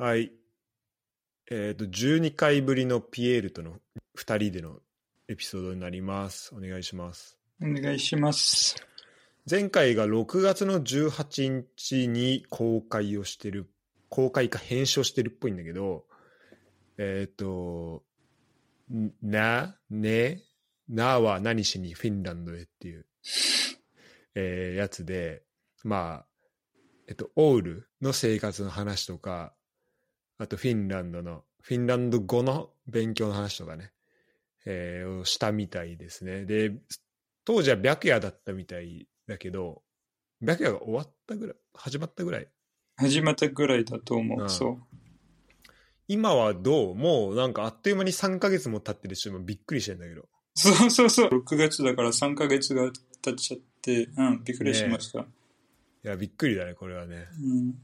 はい。えっ、と、12回ぶりのピエールとの2人でのエピソードになります。お願いします。お願いします。前回が6月の18日に公開をしてる、公開か編集をしてるっぽいんだけど、えっ、と、んな、ね、なは何しにフィンランドへっていう、えーやつで、まあ、えっと、オールの生活の話とか、あとフィンランドの、フィンランド語の勉強の話とかね、えーをしたみたいですね。で、当時は白夜だったみたいだけど、白夜が終わったぐらい、始まったぐらい。始まったぐらいだと思う。うんそう。今はどう？もうなんかあっという間に3ヶ月も経ってるし、もうびっくりしてんだけど。そうそうそう。6月だから3ヶ月が経っちゃって、うん、びっくりしました。いや、びっくりだね、これはね。うん、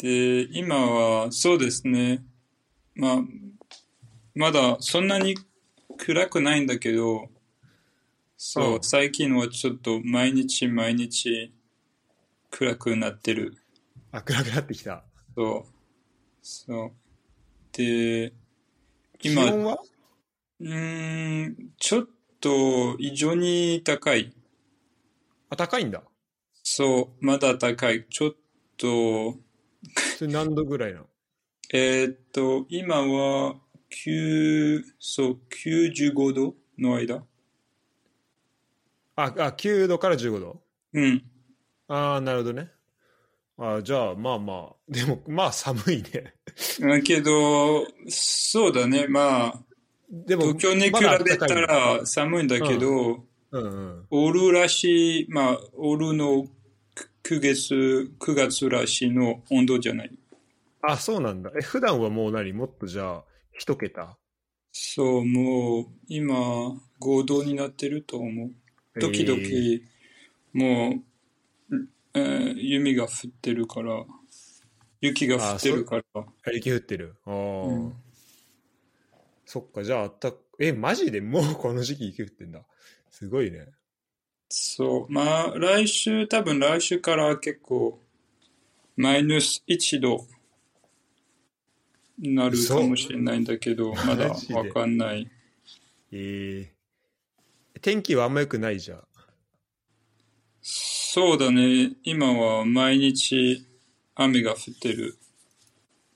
で、今は、そうですね。まあ、まだそんなに暗くないんだけど、そう、うん最近はちょっと毎日毎日暗くなってる。あ、暗くなってきた。そう。そう。で、気今、温は？うーん、ちょっと異常に高い。あ、高いんだ。そう、まだ高い。ちょっと、それ何度ぐらいなの？えーっと、今は、9、そう、95度の間。あ、あ、9度から15度？うん。ああ、なるほどね。あじゃあ、まあまあ、でも、まあ寒いね。だけど、そうだね。まあ、でも、東京に比べたら寒いんだけど、うんうん。オールらしい、まあ、オールの9月、9月らしいの温度じゃない。あ、そうなんだ。え、普段はもう何？もっとじゃあ、一桁？そう、もう、今、5度になってると思う。時々、えーもう、えー雪が降ってるから、雪が降ってるから、あ雪降ってる。ああ、うんそっか、じゃあ、あった、え、マジでもうこの時期雪降ってんだ。すごいね。そう、まあ、来週、多分来週から結構、マイナス1度になるかもしれないんだけど、嘘まだわかんない。えー、天気はあんま良くないじゃん。そうだね、今は毎日雨が降ってる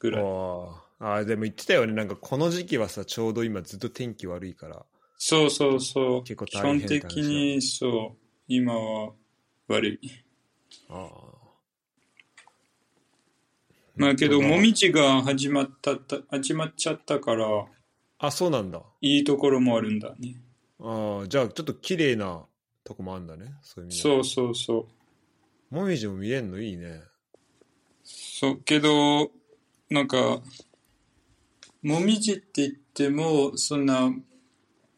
ぐらい。あーあー、でも言ってたよね。なんかこの時期はさ、ちょうど今ずっと天気悪いから。そうそうそう。結構基大変って話だ本的にそう、今は悪い。あまあけど、もみじが始まったた、始まっちゃったから、あ、そうなんだ。いいところもあるんだね。ああ、じゃあちょっと綺麗なとこもあるんだね。そういうそうそうそう。もみじも見えんの？いいね。そう、けど、なんか、もみじって言っても、そんな、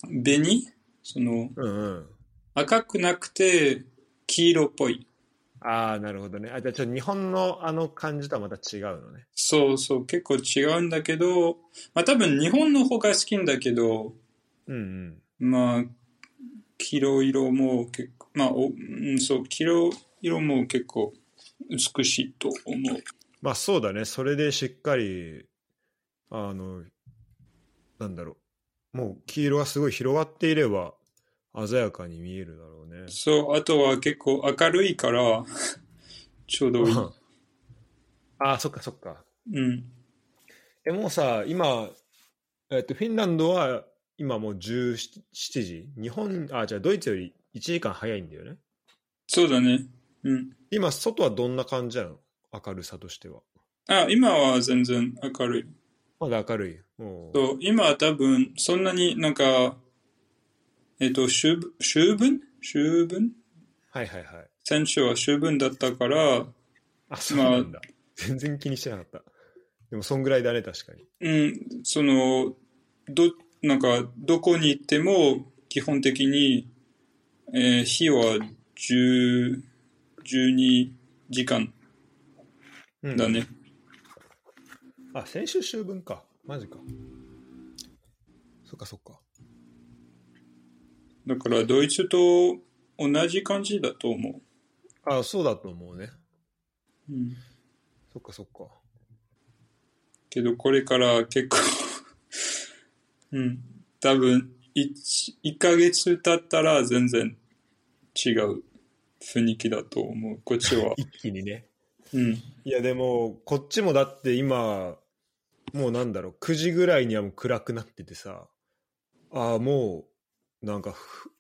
紅？その、うんうん。赤くなくて、黄色っぽい。ああ、なるほどね。あ、じゃあちょっと日本のあの感じとはまた違うのね。そうそう、結構違うんだけど、まあ多分日本の方が好きんだけど、うんうん。まあ、黄色色も結構、まあ、おうん、そう、黄色色も結構美しいと思う。まあそうだね。それでしっかり、あの、なんだろう。もう黄色がすごい広がっていれば、鮮やかに見えるだろうね。そう、あとは結構明るいから、ちょうどいい。ああ、そっかそっか。うん。え、もうさ、今、えっと、フィンランドは今もう17時？日本、あ、じゃあドイツより1時間早いんだよね。そうだね。うん。今、外はどんな感じなの？明るさとしては。あ、今は全然明るい。まだ明るい？そう、今は多分、そんなになんか、えっと、秋分秋分はいはいはい。先週は秋分だったから、あ、そうなんだ。全然気にしてなかった。でも、そんぐらいだね、確かに。うん、その、ど、なんか、どこに行っても、基本的に、えー日は10、12時間うんだね。あ、先週秋分か。マジか。そっかそっか。だから、ドイツと同じ感じだと思う。あ、そうだと思うね。うん、そっかそっか。けど、これから結構 うん、多分1、1ヶ月経ったら全然違う雰囲気だと思う、こっちは。一気にね。うん。いやでも、こっちもだって今、もうなんだろう、9時ぐらいにはもう暗くなっててさ、ああ、もう、なんかふ、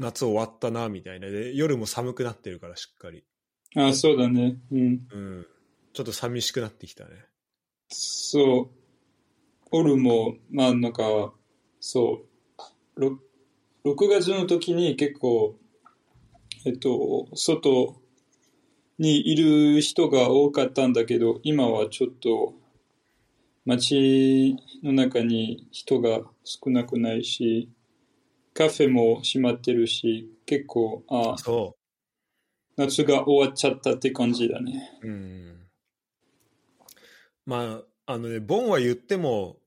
夏終わったな、みたいな。で、夜も寒くなってるから、しっかり。あ、そうだね。うん。うん。ちょっと寂しくなってきたね。そう。俺も、まあなんか、そう、ろ6月の時に結構、えっと、外にいる人が多かったんだけど、今はちょっと街の中に人が少なくないし、カフェも閉まってるし、結構、あそ夏が終わっちゃったって感じだね。う。うん。まあ、あのね、ボンは言っても、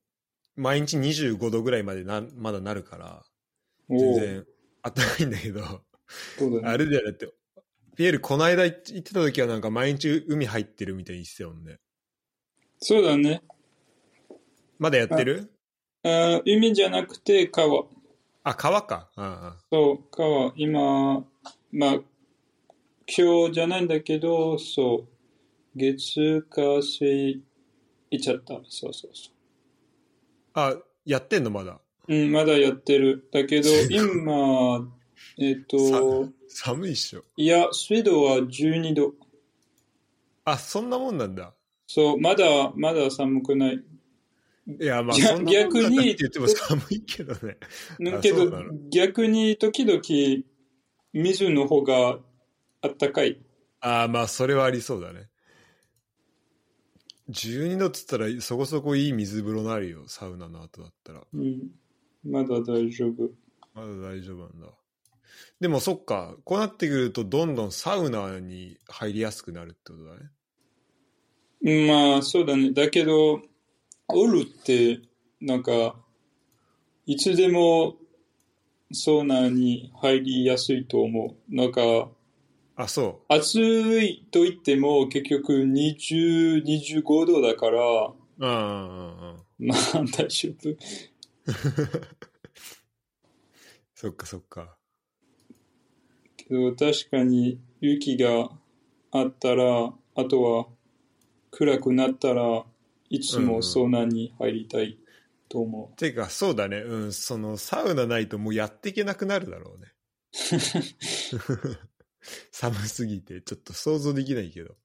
毎日25度ぐらいまでな、まだなるから、全然、あったかいんだけど、ね。あれだよ、だって、ピエール、この間行ってた時はなんか毎日海入ってるみたいに言ってたもんね。そうだね。まだやってる？あ海じゃなくて川。あ川か。あそう、川。今、まあ、今日じゃないんだけど、そう、月、火、水、行っちゃった。そうそうそああ、やってんの？まだ。う。うん、まだやってる。だけど、今、えっと、寒いっしょ。いや、水度は12度。あ、そんなもんなんだ。そう、まだ、まだ寒くない。いや、まあ、逆にって言っても寒いけどね。あけど逆に時々、水の方があったかい。ああ、まあ、それはありそうだね。12度っつったら、そこそこいい水風呂なるよ、サウナの後だったら。うん、まだ大丈夫。まだ大丈夫なんだ。でもそっか、こうなってくると、どんどんサウナに入りやすくなるってことだね。まあ、そうだね。だけど、オルって、なんか、いつでも、サウナに入りやすいと思う。なんか、あ、そ暑いと言っても、結局20、25度だから、う。うんうんうんうん。まあ、大丈夫。そっかそっか。けど、確かに、雪があったら、あとは、暗くなったらいつもサウナに入りたいと思てか、そうだね。うん、その、サウナないともうやっていけなくなるだろうね。寒すぎて、ちょっと想像できないけど。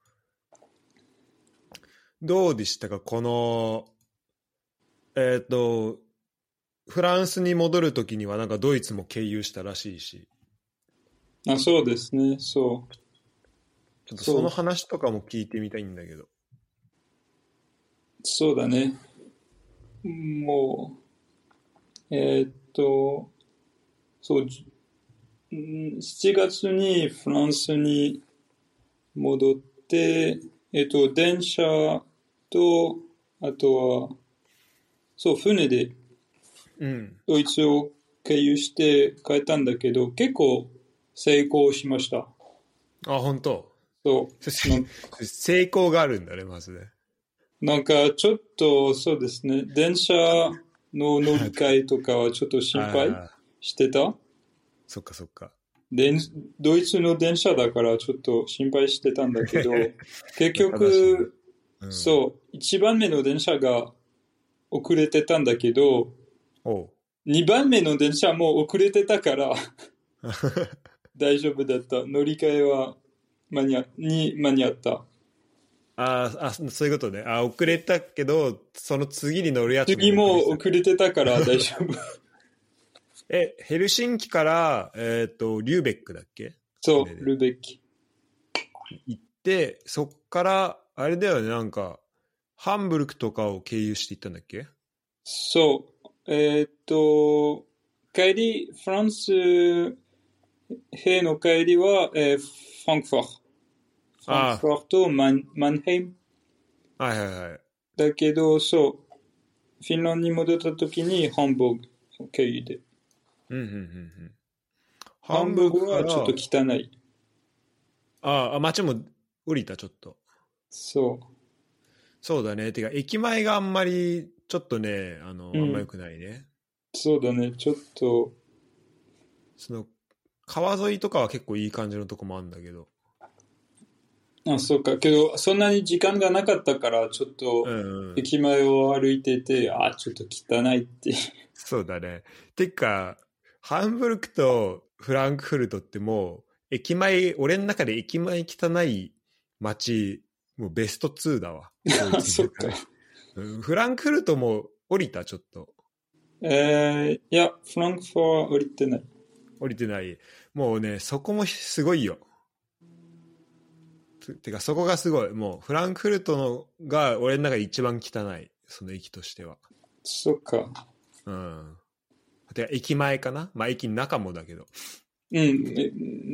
どうでしたか？この、えっ、と、フランスに戻るときにはなんかドイツも経由したらしいし、う。あ、そうですね、そちょっとその話とかも聞いてみたいんだけど。う。そうだね。もう、えーっと、そう、じうん7月にフランスに戻って、えーっと、電車と、あとは、そう、船でうん。ドイツを経由して帰ったんだけど、結構成功しました。あ、本当。そう。せ 成功があるんだね、まずね。なんかちょっとそうですね、電車の乗り換えとかはちょっと心配してた？そっかそっか。でドイツの電車だからちょっと心配してたんだけど、結局、うん、そう、一番目の電車が遅れてたんだけど、二番目の電車も遅れてたから 大丈夫だった。乗り換えは間に合に間に合った。あーあ、そういうことね。あ遅れたけど、その次に乗るやつ次も遅れて遅れてたから 大丈夫。たえ、ヘルシンキから、えっ、と、リューベックだっけ？そう、ルベッキ。行って、そっから、あれだよね、なんか、ハンブルクとかを経由して行ったんだっけ？そう。えーっと、帰り、フランス兵の帰りは、えーフランクフォルト。フランクフォルト、マンマンヘイム。はいはいはい。だけど、そう。フィンランドに戻った時に、ハンブルク経由で。うんうんうんうん。ハンブルクはちょっと汚い。ああ、街も降りた、ちょっと。そそうだね。てか、駅前があんまり、ちょっとね、あの、うんあんま良くないね。そうだね、ちょっと、その、川沿いとかは結構いい感じのとこもあるんだけど。あ、そうか。けど、そんなに時間がなかったから、ちょっとう、ん、うん。駅前を歩いてて、あ、ちょっと汚いって。そうだね。てか、ハンブルクとフランクフルトってもう、駅前、俺の中で駅前汚い街、もうベスト2だわ。そっか。うんフランクフルトも降りた、ちょっと。えー、いや、フランクフォは降りてない。降りてない。もうね、そこもすごいよ。つてか、そこがすごい。もう、フランクフルトのが俺の中で一番汚い。その駅としては。そっか。うん。てか、駅前かな？まあ、駅の中もだけど。うん、え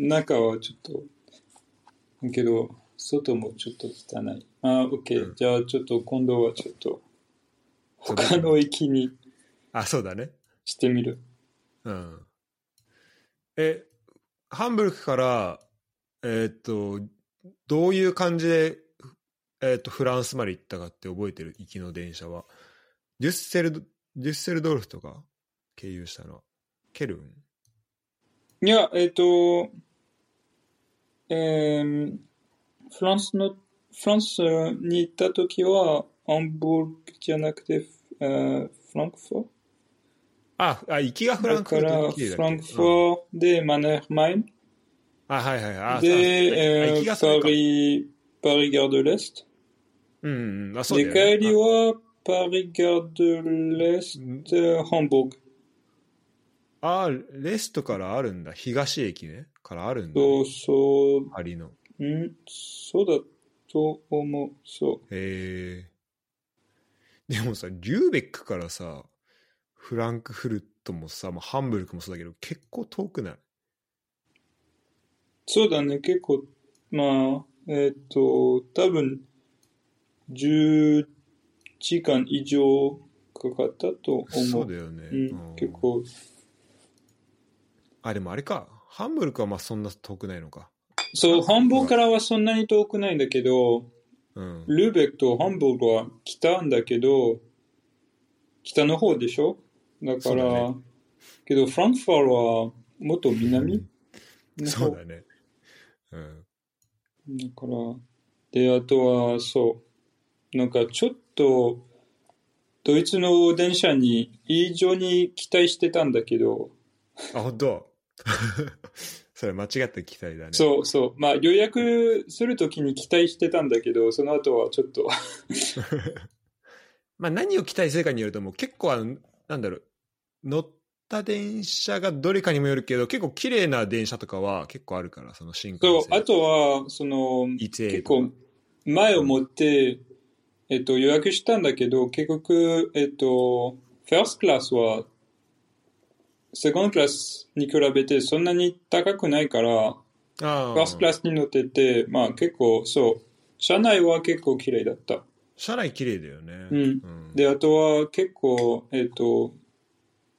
中はちょっと、けど、外もちょっと汚い。あ、オッケー。うんじゃあ、ちょっと今度はちょっと、他の駅にあ、そうだね。してみる。うん。え、ハンブルクから、えーっと、どういう感じで、えーっと、フランスまで行ったかって覚えてる？行きの電車は。デュッセルド、デュッセルドルフとか？経由したのは。ケルン？いや、えっ、と、えーフランスの、フランスに行った時は、アンブルクじゃなくて、えーフランクフォーあ、あ、行きがフランクフルだから、フランクフうんォーでマネーマイン？あ、はいはいはい。あで、えーパリ、パリガードレスト。うんうん。あ、そうで、帰りは、パリガードレスト、ハンブルク。あ、あレストからあるんだ。東駅ね。からあるんだ。そうそう、パリの。んそうだと思う。そへえ。でもさ、リューベックからさ、フランクフルトもさ、まあ、ハンブルクもそうだけど、結構遠くない？う。そうだね、結構、まあ、えっ、と、多分、10時間以上かかったと思う。そうだよね。うんうん、結構、あ、でもあれか。ハンブルクはまあそんな遠くないのか。そう、ハンブルクからはそんなに遠くないんだけど、うん。ルーベックとハンブルクは北んだけど、北の方でしょ？だから、ねけどフランクフォールはもっと南の方そうだね。うん。だから、で、あとは、そう、なんかちょっと、ドイツの電車に異常に期待してたんだけど、あ、本当？それ間違った期待だね。そうそう、まあ予約するときに期待してたんだけど、その後はちょっと、まあ何を期待するかによるともう結構あのなんだろう乗った電車がどれかにもよるけど結構綺麗な電車とかは結構あるからその新幹そう、線あとは、その、1A 結構前を持って、えっと、予約したんだけど、結局、えっと、ファーストクラスは、セコンドクラスに比べてそんなに高くないから、あファーストクラスに乗ってて、まあ結構、そう、車内は結構綺麗だった。車内綺麗だよね。うん。うん。で、あとは結構、えっと、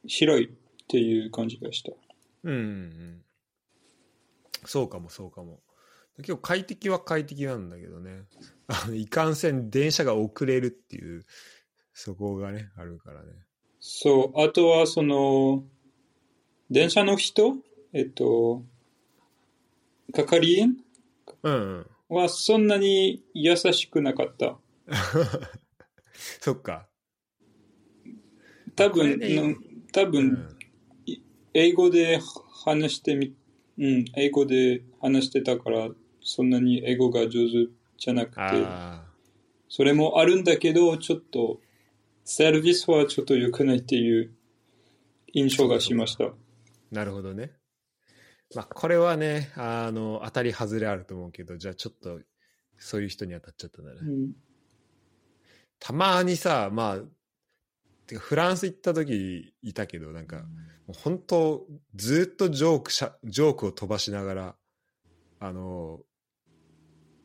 広いっていう感じがした。うんうんうん。そうかもそうかも。結構快適は快適なんだけどね。あのいかんせん電車が遅れるっていうそこがねあるからね。そう、あとはその、電車の人、えっと、係員？うんうん。はそんなに優しくなかった。そっか。多分、ねの多分、うん英語で話してみ、うん、英語で話してたから、そんなに英語が上手じゃなくて、それもあるんだけど、ちょっと、サービスはちょっと良くないっていう印象がしました。なるほどね。まあ、これはね、あの、当たり外れあると思うけど、じゃあちょっと、そういう人に当たっちゃったんだね。うん、たまにさ、まあ、てかフランス行った時いたけど、なんか、もう本当、ずっとジョークしゃ、ジョークを飛ばしながら、あの、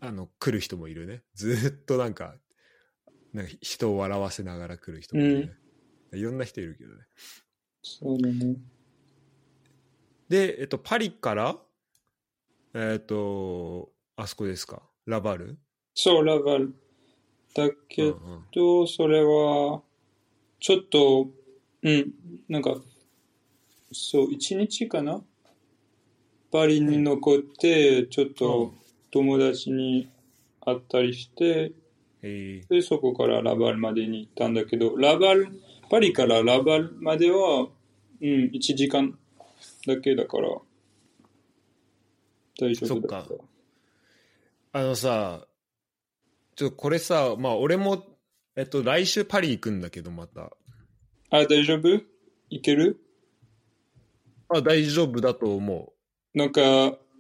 あの、来る人もいるね。ずっとなんか、なんか人を笑わせながら来る人もいるね。いろんな人いるけどね。そうだね。で、えっと、パリから、えっと、あそこですか、ラバル？そう、ラバル。だうんけうんど、それは、ちょっと、うん、なんか、そう、一日かな？パリに残って、ちょっうん。と友達に会ったりして、えで、そこからラバルまでに行ったんだけど、ラバル、パリからラバルまでは、うん、1時間だけだから、大丈夫だった。そっ。あのさ、ちょっとこれさ、まあ俺も、えっと、来週パリ行くんだけど、また。あ、大丈夫？いける？あ、大丈夫だと思なんか、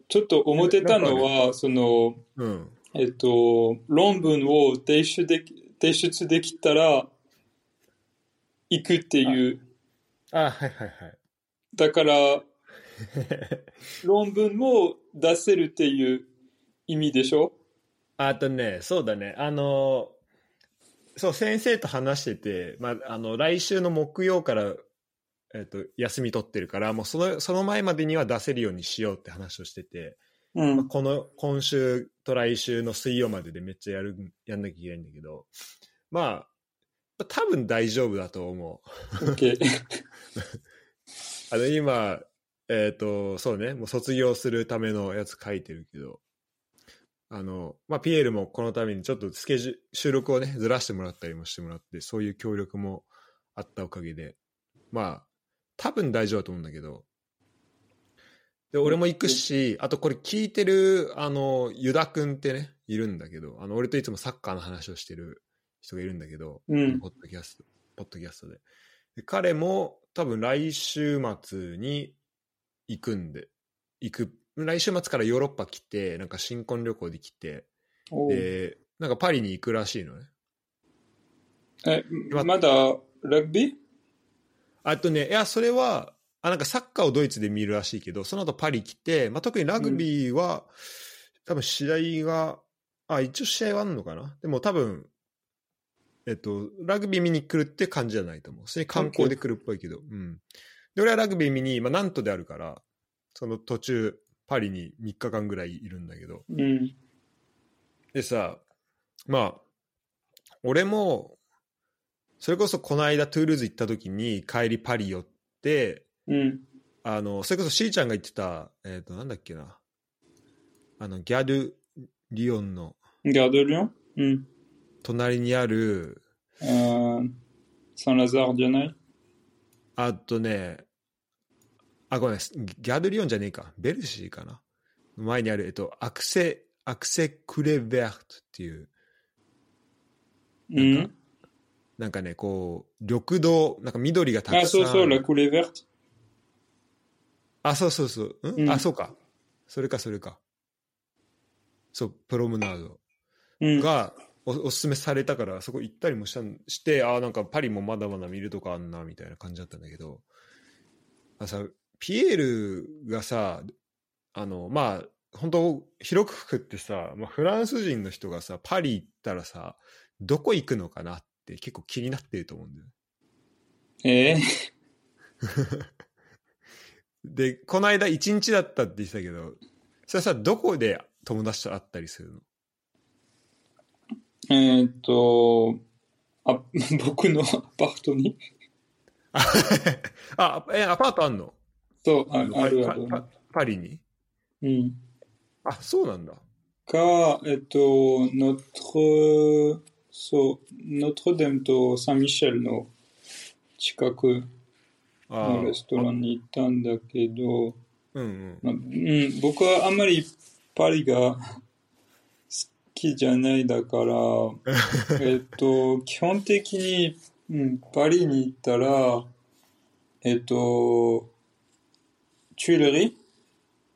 ちょっと思ってたのは、その、う。うん。えっと、論文を提出でき提出できたら、行くっていう。あ、はいはいはい。だから、論文を出せるっていう意味でしょ？あとね、そうだね。あの、そう、先生と話してて、まあ、あの、来週の木曜から、えっと、休み取ってるから、もうその、その前までには出せるようにしようって話をしてて、うん。この、今週と来週の水曜まででめっちゃやる、やんなきゃいけないんだけど、まあ、多分大丈夫だと思う。あの、今、えっ、と、そうね、もう卒業するためのやつ書いてるけど、あの、まあ、ピエールもこのためにちょっとスケジュ収録をね、ずらしてもらったりもしてもらって、そういう協力もあったおかげで、まあ、多分大丈夫だと思うんだけど、で、俺も行くし、あとこれ聞いてる、あの、ユダ君ってね、いるんだけど、あの、俺といつもサッカーの話をしてる人がいるんだけど、うんポッドキャスト、ポッドキャストで。で彼も多分来週末に行くんで、行く、来週末からヨーロッパ来て、なんか新婚旅行で来て、で、なんかパリに行くらしいのね。え、今まだラグビー？あとね、いや、それは、あ、なんかサッカーをドイツで見るらしいけど、その後パリ来て、まあ、特にラグビーは、多分試合が、あ、一応試合はあるのかな？でも多分、えっと、ラグビー見に来るって感じじゃないと思う。それに観光で来るっぽいけど、うん。で、俺はラグビー見に、まあ、ナントであるから、その途中、パリに3日間ぐらいいるんだけど、うん。でさ、まあ、俺も、それこそこの間トゥールーズ行った時に帰りパリ寄って、うん。あの、それこそしーちゃんが言ってた、えっ、と、なんだっけな。あの、ギャル・リオンのガードリョン？うん。隣にある、サンラザーじゃないあとね、あ、ごめん、ギャル・リオンじゃねえか。ベルシーかな。前にある、えっと、アクセ、アクセ・クレベルトっていう、うんなんか。なんかね、こう、緑道、なんか緑がたくさん。あ、そうそう、ラクレベルト。あ、そうそうそう。ん？うんあ、そうか。それか、それか。そう、プロムナード。うん。がおおすすめされたからそこ行ったりもしたんしてあーなんかパリもまだまだ見るとこあんなみたいな感じだったんだけどあさピエールがさあのまあ本当広くくってさ、まあ、フランス人の人がさパリ行ったらさどこ行くのかなって結構気になってると思うんだよえ でこの間1日だったって言ってたけどそれさどこで友達と会ったりするの？ー、えーっと、あ、僕のアパートに？あえアパートあんの？そう、ああるある。パパパリに？うん。あそうなんだ。か、えっと、notre、そう、ノトデムとサンミシェルの近くのレストランに行ったんだけど、うんうん。まあうん、僕はあんまりパリが好きじゃないだから、えっと、基本的に、うん、パリに行ったら、えっと、チュイレリー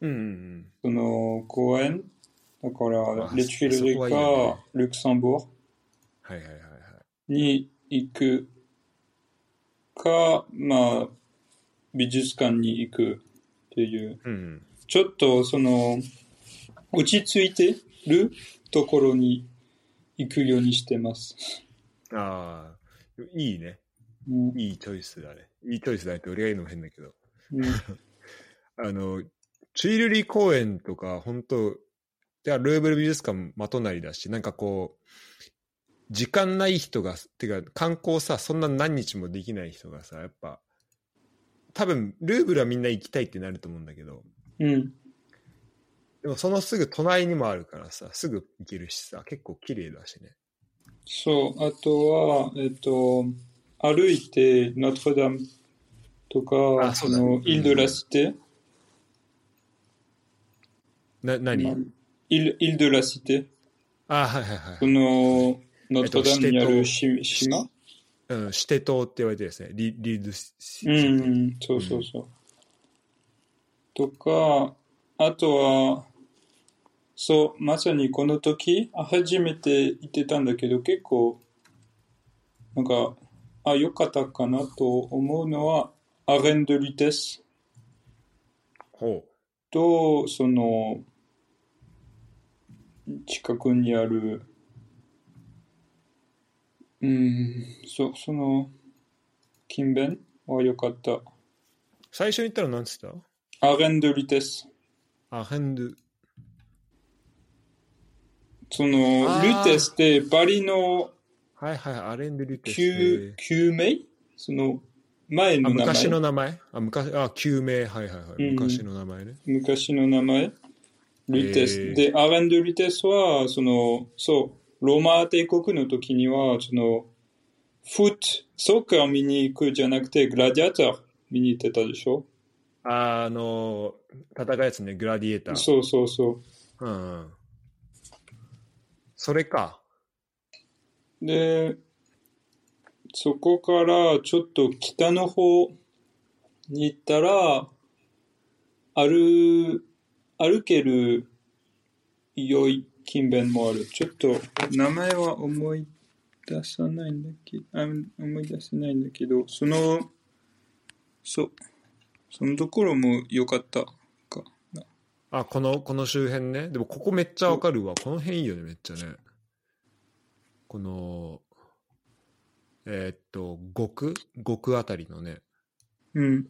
うん。その公園だからあ、レチュイレリか、ルクサンブルはいはいはいはい。に行くか、まあ、美術館に行くっていう、うんちょっとその、落ち着いてるところに行くようにしてます。ああいいね。うん。いいチョイスだね。いいチョイスだねって俺が言うのも変だけど。うんあのチュイルリー公園とか本当でルーブル美術館まとなりだしなんかこう時間ない人が、てか観光さ、そんな何日もできない人がさ、やっぱ、多分、ルーブルはみんな行きたいってなると思うんだけど、うん。でもそのすぐ隣にもあるからさ、すぐ行けるしさ、結構綺麗だしね。そう、あとは、えっと、歩いて、ノートルダムとか、あねの、イル・ド・ラ・シテ、な、何、まあイル・イル・ド・ラ・シテ、あ、はいはいはい。こ。の、ノートルダムにあるえっとし島？うん、シテ島って言われてるですね。リリードシうんうん、そうそうそう。とか、あとは、そう、まさにこの時、あ初めて行ってたんだけど、結構、なんか、あ、良かったかなと思うのは、アレン・ド・リテス。ほと、その、近くにある、うん、そその、勤勉は良かった。う。最初に言ったら何つった？アレン・ド・リテス。あ、ヘンドゥ。そのルテスってパリのはいはい、アレンドゥリテス。旧、旧名？その、前あの名前。昔の名前？あ、昔、あ、旧名、はいはいはい。うん昔の名前ね。昔の名前？ルテス。へーで、アレンド・ルテスは、その、そう、ローマ帝国の時には、その、フット、ソッカーを見に行くじゃなくて、グラディアター見に行ってたでしょ？ああの、戦うやつね、グラディエーター。そうそうそう。うんうん。それか。で、そこからちょっと北の方に行ったら、歩、歩ける良い勤勉もある。ちょっと名前は思い出さないんだけど、思い出せないんだけど、その、そう、そのところも良かったかな。あ、この、この周辺ね。でもここめっちゃわかるわ。この辺いいよね、めっちゃね。この、えーっと、極？極あたりのね。うん。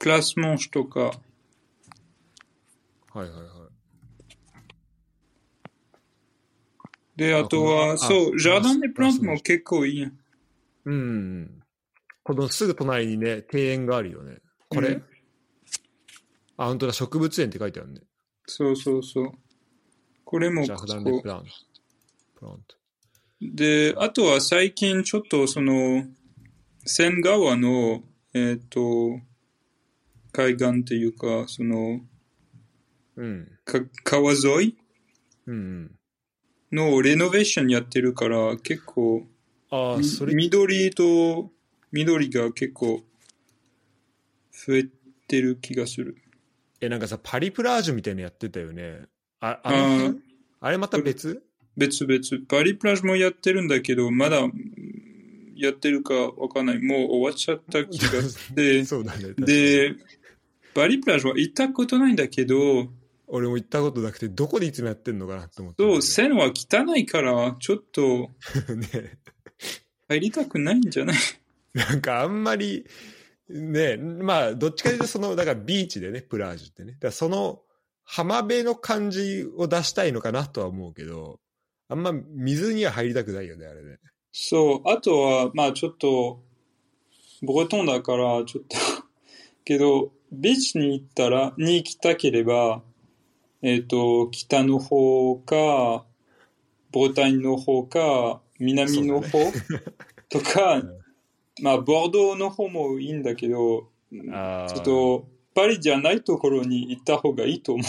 クラスモンシュとか、はいはいはい。で、ああとは、そう、あジャーダンでプラントも結構いいやん。うん。このすぐ隣にね、庭園があるよね。これ、うんあ、本当だ、植物園って書いてあるね。そうそうそう。これもジャフダンこデプラント。プラント。で、あとは最近ちょっとその、セン川の、えっ、と、海岸っていうか、その、うん。か川沿いうんうん。のレノベーションやってるから、結構、あそれ、緑と緑が結構増えてる気がする。え、なんかさ、パリプラージュみたいなのやってたよね。あ、あああれまた別？別々。パリプラージュもやってるんだけど、まだうんやってるかわかんない。もう終わっちゃった気がして。そうだね。で、パリプラージュは行ったことないんだけど、俺も行ったことなくて、どこでいつもやってんのかなと思って。そう、線は汚いから、ちょっと ね。入りたくないんじゃない？なんかあんまり、ね、まあ、どっちかというと、その、だからビーチでね、プラージュってね。だからその、浜辺の感じを出したいのかなとは思うけど、あんま水には入りたくないよね、あれね。そう、あとは、まあちょっと、ブレトンだから、ちょっと、けど、ビーチに行ったら、に行きたければ、えっ、と、北の方か、ブレタンの方か、南の方、とか、んまあ、ボードーの方もいいんだけど。ちょっと、パリじゃないところに行った方がいいと思う。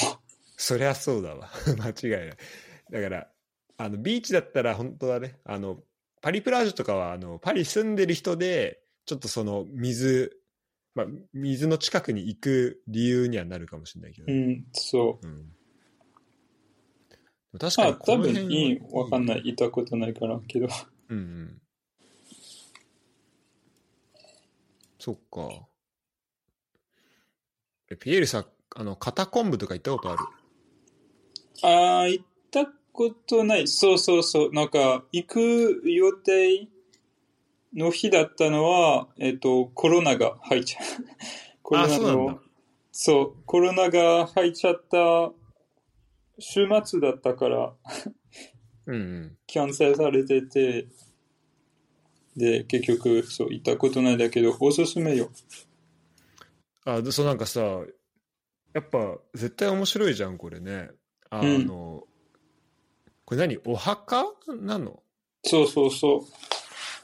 そりゃそうだわ。間違いない。だから、あの、ビーチだったら本当だね。あの、パリプラージュとかは、あの、パリ住んでる人で、ちょっとその、水、まあ、水の近くに行く理由にはなるかもしれないけど。うん、そう。うん確かまあ、にこ多分いい、わかんない。行ったことないから、けど。うんうん。そっか。えピエールさ、あの、肩昆布とか行ったことある？ああ、行ったことない。そうそうそう。なんか、行く予定の日だったのは、えっ、と、コロナが入っちゃう。コロナの、そう、コロナが入っちゃった週末だったから、うんうん。キャンセルされてて、で、結局、そう、行ったことないだけど、おすすめよ。あ、でそうなんかさ、やっぱ絶対面白いじゃん、これね。あうんれ何？お墓？なの？そうそうそ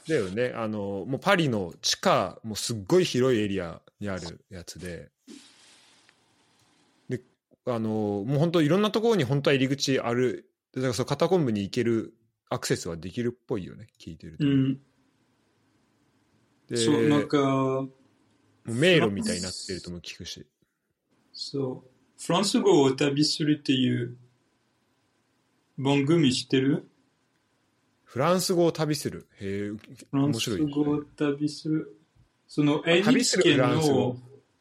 だよね。あの、もうパリの地下、もうすっごい広いエリアにあるやつで。で、あの、もう本当いろんなところに本当は入り口ある。だからそのカタコンブに行けるアクセスはできるっぽいよね、聞いてると。う。うん。でそう、なんか、迷路みたいになってるとも聞くし。そう。フランス語を旅するっていう番組知ってる？フランス語を旅する。へえ、フランス語を旅する。その、旅 NHK するフランス語？の、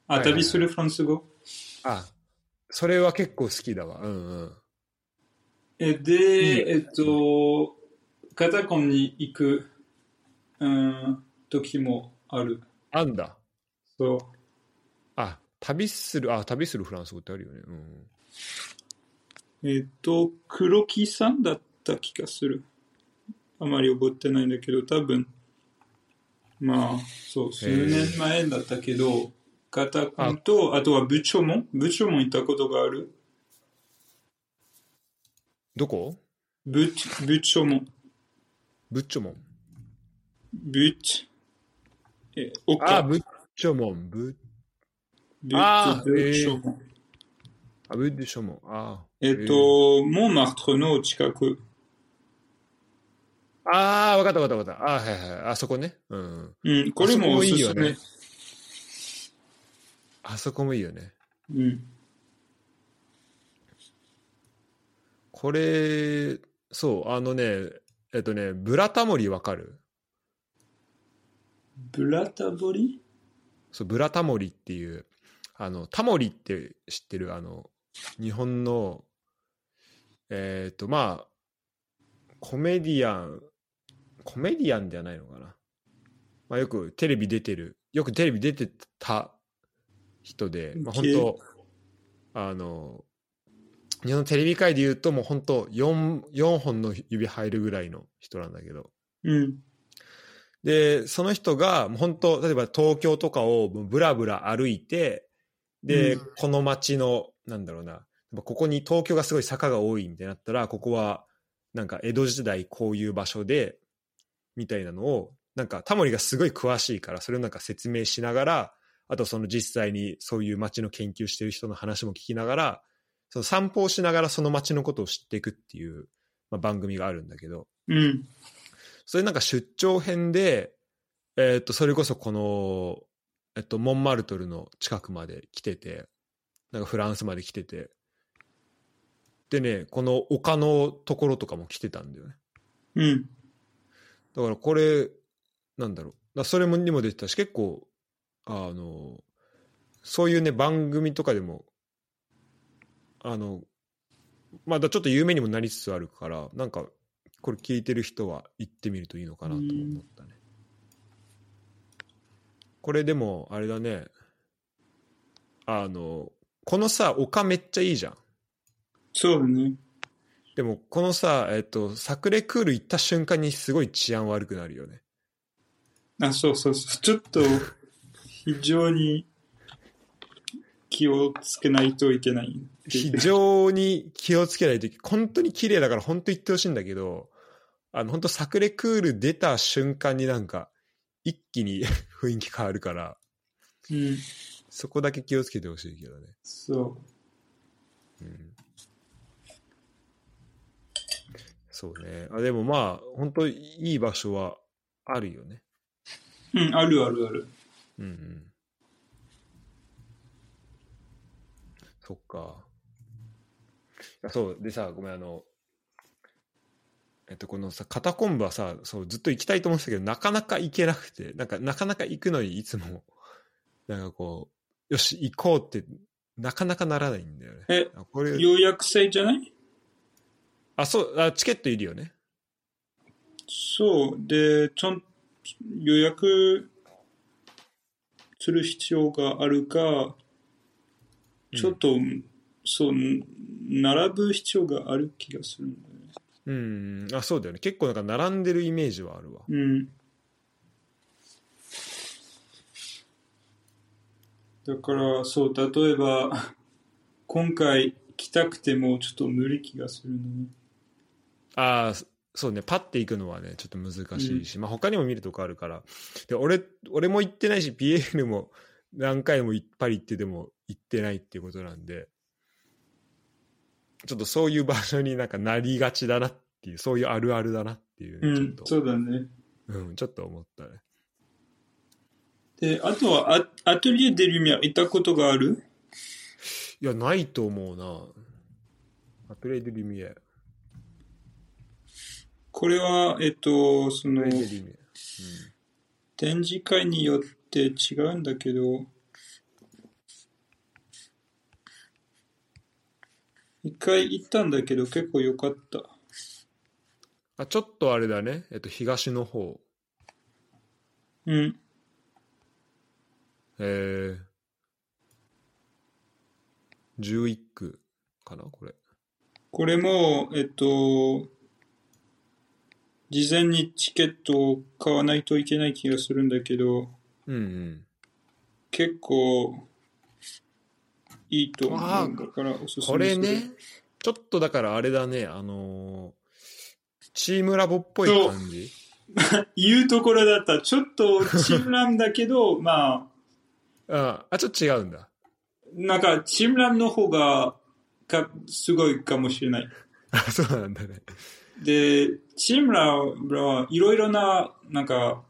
あ、旅するフランス語？あ、それは結構好きだわ。うんうん。えで、よえっと、カタコンに行く、うん、時もある。あんだ。そう。あ、旅する、あ、旅するフランス語ってあるよね。うん。えっと、黒木さんだった気がする。あまり覚えてないんだけど、多分、まあ、そう、数年前だったけど、カタコンと、あとは部長も、部長も行ったことがある？どこ？部、部長も、ブッチョモン。部、え、あ、岡、ブッチョモン。あー部長も。あ、ブッチョモン。あえっと、モンマートルの近く。あー、わかったわかったわかった。あーはいはい。あそこね。うん。うん、これもおすすめあそこもいいよね。あそこもいいよね。うん。これ、そう、あのね、えっとね、ブラタモリわかる？ブラタボリ？そう、ブラタモリっていう、あの、タモリって知ってる？あの、日本の、えっ、と、まあ、コメディアン、コメディアンではないのかな。まあ、よくテレビ出てる、よくテレビ出てた人で、まあ、本当あの、日本のテレビ界で言うと、もう本当4、4本の指入るぐらいの人なんだけど、うん。で、その人が、もう本当例えば東京とかをブラブラ歩いて、で、うんこの街の、なんだろうな、ここに東京がすごい坂が多いみたいになったら、ここは、なんか江戸時代こういう場所で、みたいなのを、なんかタモリがすごい詳しいから、それをなんか説明しながら、あとその実際にそういう街の研究してる人の話も聞きながら、その散歩をしながらその街のことを知っていくっていう、まあ、番組があるんだけど、うん。それなんか出張編で、えーっと、それこそこの、えっと、モンマルトルの近くまで来てて、なんかフランスまで来てて、でね、この丘のところとかも来てたんだよね。うん。だからこれ、なんだろう。だそれもにも出てたし、結構、あの、そういうね、番組とかでも、あの、まだちょっと有名にもなりつつあるから、なんか、これ聞いてる人は行ってみるといいのかなとも思ったね。これでも、あれだね、あの、このさ、丘めっちゃいいじゃん。そうだね。でも、このさ、えっと、サクレクール行った瞬間にすごい治安悪くなるよね。あ、そうそうそう。ちょっと、非常に気をつけないといけない。非常に気をつけないといけ本当に綺麗だから本当言ってほしいんだけど、あの、本当サクレクール出た瞬間になんか、一気に 雰囲気変わるから、うん。そこだけ気をつけてほしいけどね。そうん。そうね。あ、でもまあ、本当いい場所はあるよね。う。うん、あるあるある。うんうん。そっか。いやそう、でさ、ごめん、あの、えっと、このさ、カタコンブはさ、そう、ずっと行きたいと思ってたけど、なかなか行けなくて、なんか、なかなか行くのにいつも、なんかこう、よし、行こうって、なかなかならないんだよね。え、あこれ、予約制じゃない？あ、そう、あ、チケットいるよね。そう。で、ちゃん、予約する必要があるか、ちょっと、そう、並ぶ必要がある気がするんだよね。うん、あ、そうだよね。結構なんか並んでるイメージはあるわ。うん。だから、そう、例えば、今回来たくてもちょっと無理気がするのね。ああ、そそうね、パッて行くのはね、ちょっと難しいし、まあ他にも見るとこあるから。で、俺、俺も行ってないし、PL も何回もいっぱい行ってても行ってないっていうことなんで、ちょっとそういう場所になんかなりがちだなっていう、そういうあるあるだなっていうね、うん、ちょっと、そうだね。うん、ちょっと思ったね。で、あとはア、アトリエ・デ・ルミア行ったことがある？いや、ないと思うな。アプレイ・デ・リミエ。これは、えっと、その。展示会によって違うんだけど、一回行ったんだけど結構良かった。あ、ちょっとあれだね。えっと、東の方。うん。えー、11区かなこれ。これも、えっと、事前にチケットを買わないといけない気がするんだけど、うんうん。結構いいと思う。だからおすすめ。これね、ちょっとだからあれだね、あのーチームラボっぽい感じ。言うところだったら、ちょっとチームランだけど、まあ、ああ、ちょっと違うんだ。なんかチームランの方がかすごいかもしれない。あそうなんだね。で、チームラはいろいろな、なんか、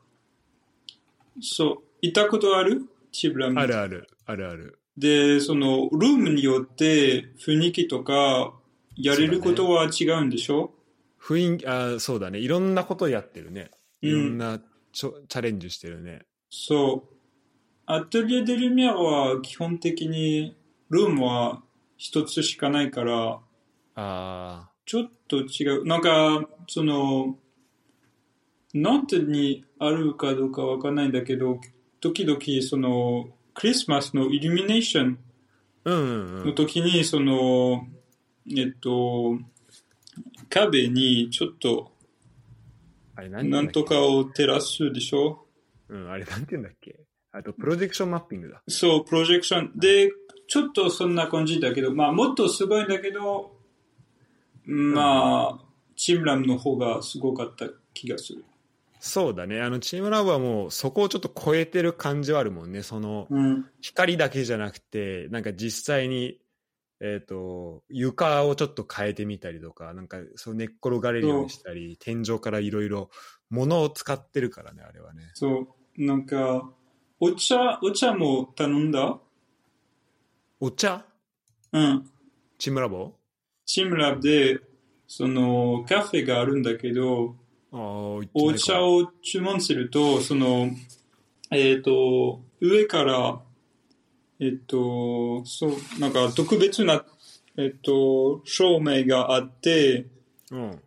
そう、行ったことある？チームランあるある、あるある。で、その、ルームによって雰囲気とか、やれることは違うんでしょ？雰囲気、あそうだね。いろんなことやってるね。いろうんんなちょ、チャレンジしてるね。そう。アトリエ・デ・ルミアは基本的に、ルームは一つしかないから、あちょっと違う。なんか、その、なんてにあるかどうかわかんないんだけど、時々、その、クリスマスのイルミネーションのん。時に、その、えっと、壁にちょっと、あれなんて言うんだっけ？なんとかを照らすでしょ？うん、あれなんて言うんだっけ？あと、プロジェクションマッピングだ。そう、プロジェクション。で、ちょっとそんな感じだけど、まあ、もっとすごいんだけど、まあ、チームラムの方がすごかった気がする。そうだね。あの、チームラボはもう、そこをちょっと超えてる感じはあるもんね。その、うん。光だけじゃなくて、なんか実際に、えっ、と、床をちょっと変えてみたりとか、なんかそう寝っ転がれるようにしたり、天井からいろいろ物を使ってるからね、あれはね。そう、なんか、お茶、お茶も頼んだ？お茶？うん。チームラボ？チームラブで、その、カフェがあるんだけど、お茶を注文すると、その、えっ、と、上から、えっ、と、そう、なんか特別な、えっ、と、照明があって、うん。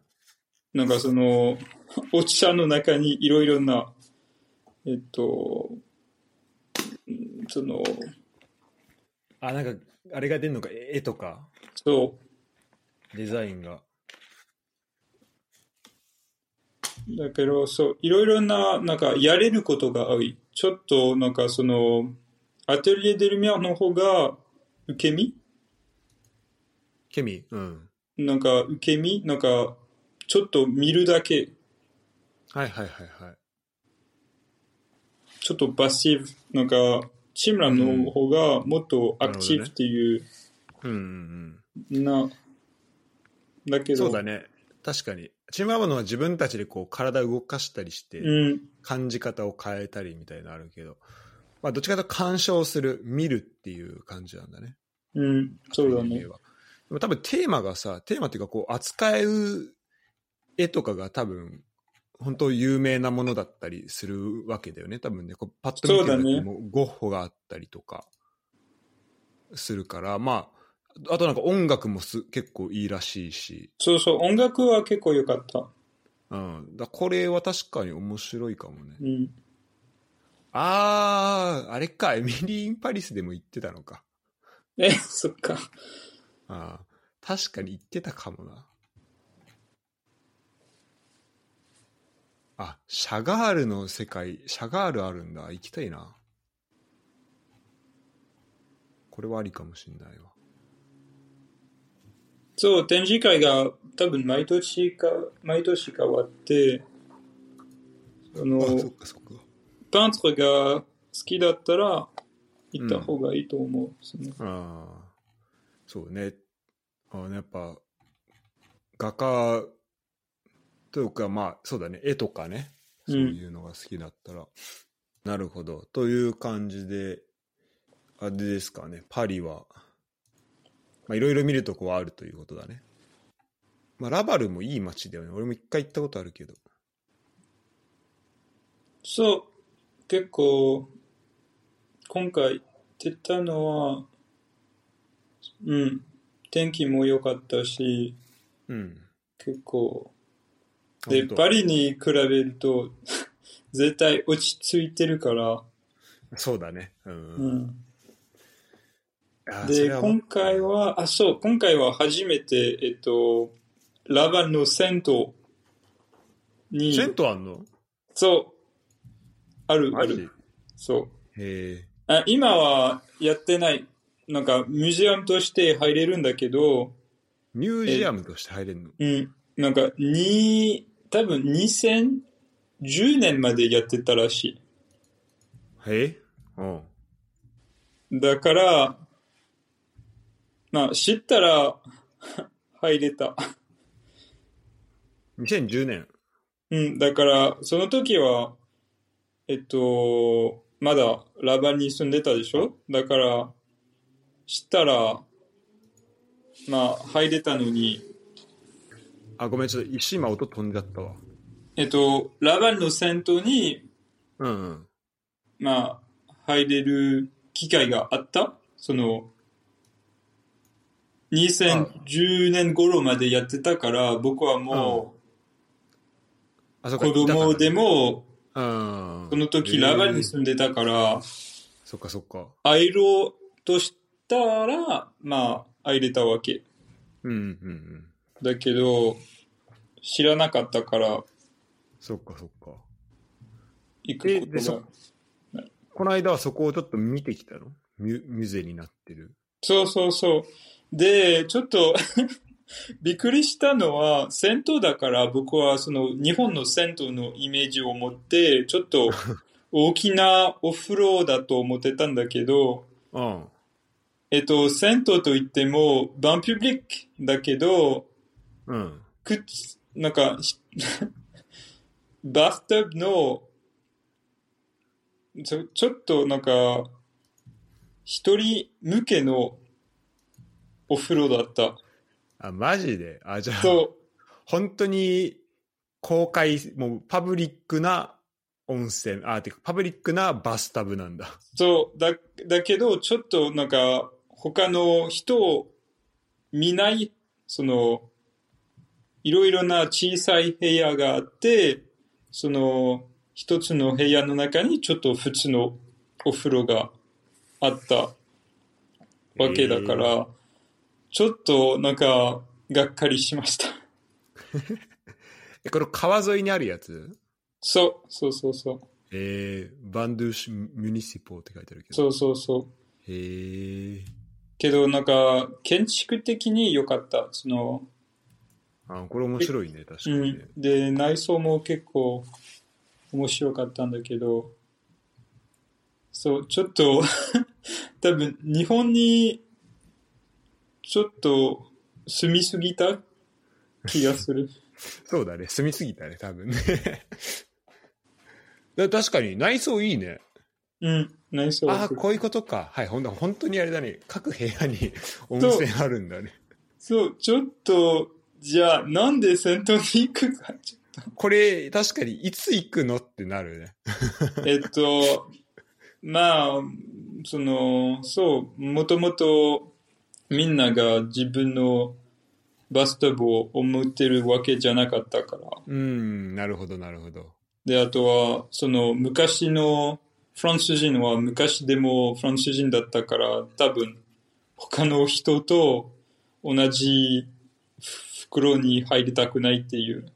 なんかその、お茶の中にいろいろな、えっ、と、うんその、あ、なんか、あれが出るのか、絵とか、そう、デザインが。だけど、そう、いろいろな、なんか、やれることが多い。ちょっと、なんか、その、アトリエ・デ・ルミアの方が、受け身？ケミうん。なんか、受け身？なんか、ちょっと見るだけ、はいはいはいはい。ちょっとパッシブ、なんか、チームランの方がもっとアクティブっていう、うんうんうん。な、だけど、そうだね。確かに。チームラボのは自分たちでこう体動かしたりして、うん、感じ方を変えたりみたいなのあるけど、まあどっちかというと鑑賞する、見るっていう感じなんだね。うん、そうだねでも多分テーマがさ、テーマっていうかこう扱える絵とかが多分、本当有名なものだったりするわけだよね。多分ね、こうパッと見てもゴッホがあったりとかするから、まあ、あとなんか音楽もす結構いいらしいし、そうそう、音楽は結構良かった。うん。だこれは確かに面白いかもね。うん。あー、あれか、エミリー・イン・パリスでも言ってたのか。え、そっか。あー確かに言ってたかもな。あ、シャガールの世界、シャガールあるんだ。行きたいな。これはありかもしんないわ。そう、展示会が多分毎年か、毎年変わって、その。パンツが好きだったら、行った方がいいと思うですね。ああ、そうね。あやっぱ、画家というか、まあ、そうだね、絵とかね、うんそういうのが好きだったら。なるほど。という感じで、あれですかね、パリは、まあ、いろいろ見るとこはあるということだね。まあ、ラバルもいい街だよね。俺も一回行ったことあるけど。そう、結構、今回出たのは、うん、天気も良かったし、うん。結構、で、パリに比べると、絶対落ち着いてるから、そうだね。うん。うん。で、今回は、あ、そう、今回は初めて、えっと、ラバンの銭湯に、銭湯あんの？そう、ある、ある。そう。へえ。あ今はやってない。なんか、ミュージアムとして入れるんだけど、ミュージアムとして入れるの？うん、なんか、に、多分2010年までやってたらしへえうん。い。だから、まあ、知ったら、入れた。2010年。うん、だから、その時は、えっと、まだラバンに住んでたでしょ？だから、知ったら、まあ、入れたのに、あ、ごめん、ちょっと一瞬今音飛んじゃったわ。えっと、ラバンの銭湯に、うんうん。まあ、入れる機会があった？その、2010年頃までやってたから、僕はもう、子供でも、うん。その時ラバンに住んでたから、そっかそっか。入ろうとしたら、まあ、入れたわけ。うんうんうん。だけど、知らなかったから、そっかそっか。行くことが。この間はそこをちょっと見てきたの？ミュミュゼになってる。そうそうそう。で、ちょっと びっくりしたのは、銭湯だから僕はその日本の銭湯のイメージを持って、ちょっと 大きなお風呂だと思ってたんだけど、うん。えっと、銭湯といっても、バンピュブリックだけど、うん。くっなんか、ひ バスタブの、ちょちょっとなんか、一人向けのお風呂だった。あ、マジで？あ、じゃあ、そ本当に公開、もうパブリックな温泉、あ、てかパブリックなバスタブなんだ。う、そう、だ、だけど、ちょっとなんか、他の人を見ない、その、いろいろな小さい部屋があって、その、一つの部屋の中にちょっと普通のお風呂があったわけだから、ちょっとなんか、がっかりしました。え、これ川沿いにあるやつ？そう、そうそうそう。えー、バンドゥーシュミュニシポって書いてあるけど。そうそうそう。へえ。けどなんか、建築的に良かった。その、あ、これ面白いね、確かうにね。ん。で、内装も結構面白かったんだけど、そう、ちょっと、多分日本にちょっと住みすぎた？気がする。そうだね、住みすぎたね、多分ね。だ確かに内装いいね。うん、内装ああ、こういうことか。はい、ほんと本当にあれだね。各部屋に温泉あるんだね。そう、ちょっと、じゃあ、なんで銭湯に行くか。これ、確かにいつ行くのってなるね。えっと、まあ、その、そう、もともとみんなが自分のバスタブを思ってるわけじゃなかったから。うん、なるほど、なるほど。で、あとは、その昔のフランス人は昔でもフランス人だったから、多分他の人と同じ袋に入りたくないっていう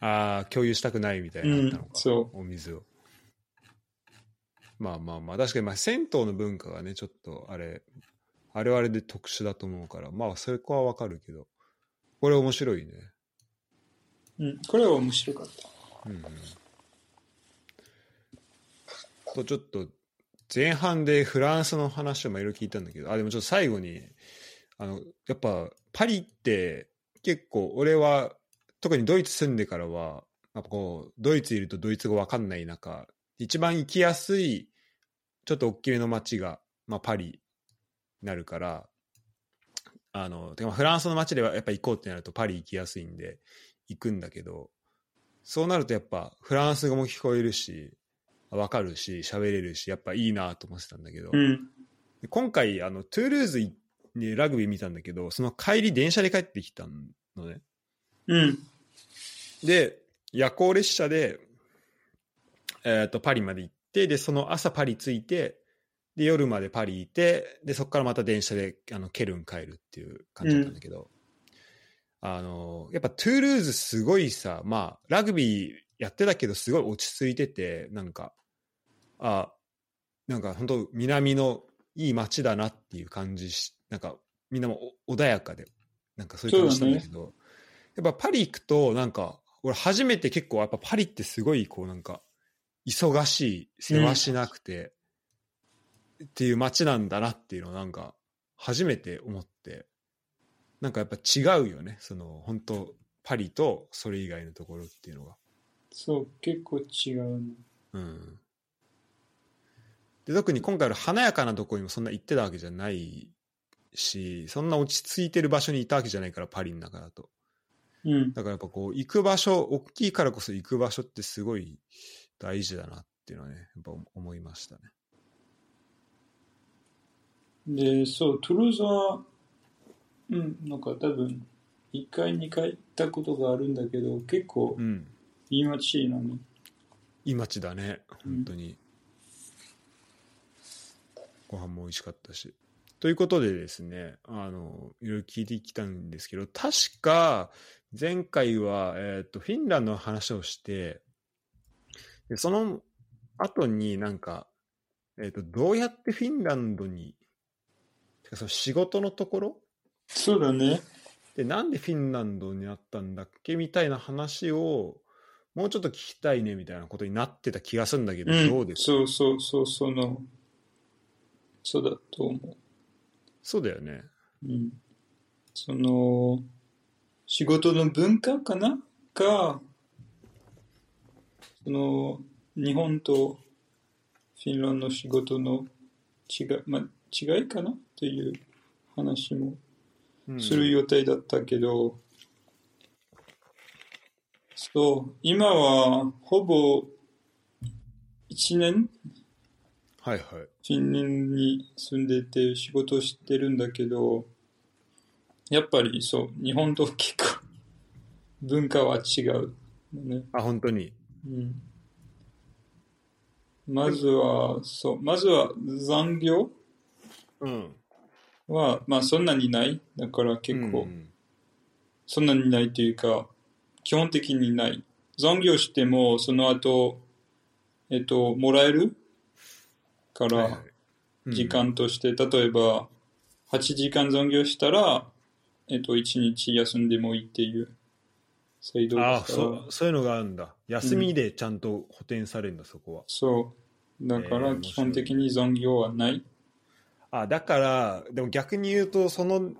ああ、共有したくないみたいなうんそお水を。まあまあまあ、確かにまあ銭湯の文化がね、ちょっとあれ、あれはあれで特殊だと思うから、まあそこはわかるけど、これ面白いね。うん、これは面白かった。うんうん。と、ちょっと、前半でフランスの話をまあいろいろ聞いたんだけど、あ、でもちょっと最後に、あの、やっぱパリって結構俺は、特にドイツ住んでからは、やっぱこう、ドイツいるとドイツ語わかんない中、一番行きやすい、ちょっと大きめの街が、まあパリになるから、あの、てかまあフランスの街ではやっぱ行こうってなるとパリ行きやすいんで、行くんだけど、そうなるとやっぱフランス語も聞こえるし、わかるし、喋れるし、やっぱいいなと思ってたんだけど、うん。で今回、あの、トゥールーズにラグビー見たんだけど、その帰り電車で帰ってきたのね。うん。で、夜行列車で、えっ、と、パリまで行って、で、その朝パリ着いて、で、夜までパリいて、で、そこからまた電車で、あの、ケルン帰るっていう感じだったんだけど、あの、やっぱトゥールーズすごいさ、まあ、ラグビーやってたけど、すごい落ち着いてて、なんか、あ、なんか本当南のいい街だなっていう感じし、なんか、みんなもお穏やかで、なんかそういう感じしたんだけど、やっぱパリ行くと、なんか、俺初めて結構やっぱパリってすごいこうなんか、忙しい、世話しなくて、っていう街なんだなっていうのをなんか、初めて思って、なんかやっぱ違うよね、その、本当パリとそれ以外のところっていうのが。そう、結構違うね。うん。で、特に今回の華やかなところにもそんな行ってたわけじゃないし、そんな落ち着いてる場所にいたわけじゃないから、パリの中だと。うん。だからやっぱこう、行く場所、大きいからこそ行く場所ってすごい大事だなっていうのはね、やっぱ思いましたね。で、そう、トゥルーズは、うん、なんか多分、1回、2回行ったことがあるんだけど、結構うん。いい街なの。いい街だね、本当に。ご飯も美味しかったし。ということでですね、あの、いろいろ聞いてきたんですけど、確か、前回は、えっ、と、フィンランドの話をして、でその後になんか、えっ、と、どうやってフィンランドに、てかその仕事のところ？そうだね。で、なんでフィンランドになったんだっけみたいな話を、もうちょっと聞きたいねみたいなことになってた気がするんだけど、うん、どうです？かそうそうそう、その、そうだと思そうだよね。う。うん。その、仕事の文化かな？か、その、日本とフィンランドの仕事の違い、まあ、違いかなという話もうんする予定だったけど、そう、今はほぼ1年はいはい。フィンランドに住んでて仕事してるんだけど、やっぱりそう、日本と結構 文化は違うのね。あ、本当に。うん、まずは、そう、まずは残業うん。は、まあそんなにない。だから結構、うんそんなにないというか、基本的にない。残業しても、その後、えっと、もらえる？から時間として、例えば、8時間残業したら、えっと、1日休んでもいいっていう制度だあか？らそう、そういうのがあるんだ。休みでちゃんと補填されるんだ、そこは。そう。だから、基本的に残業はない。あ、だから、でも逆に言うと、その、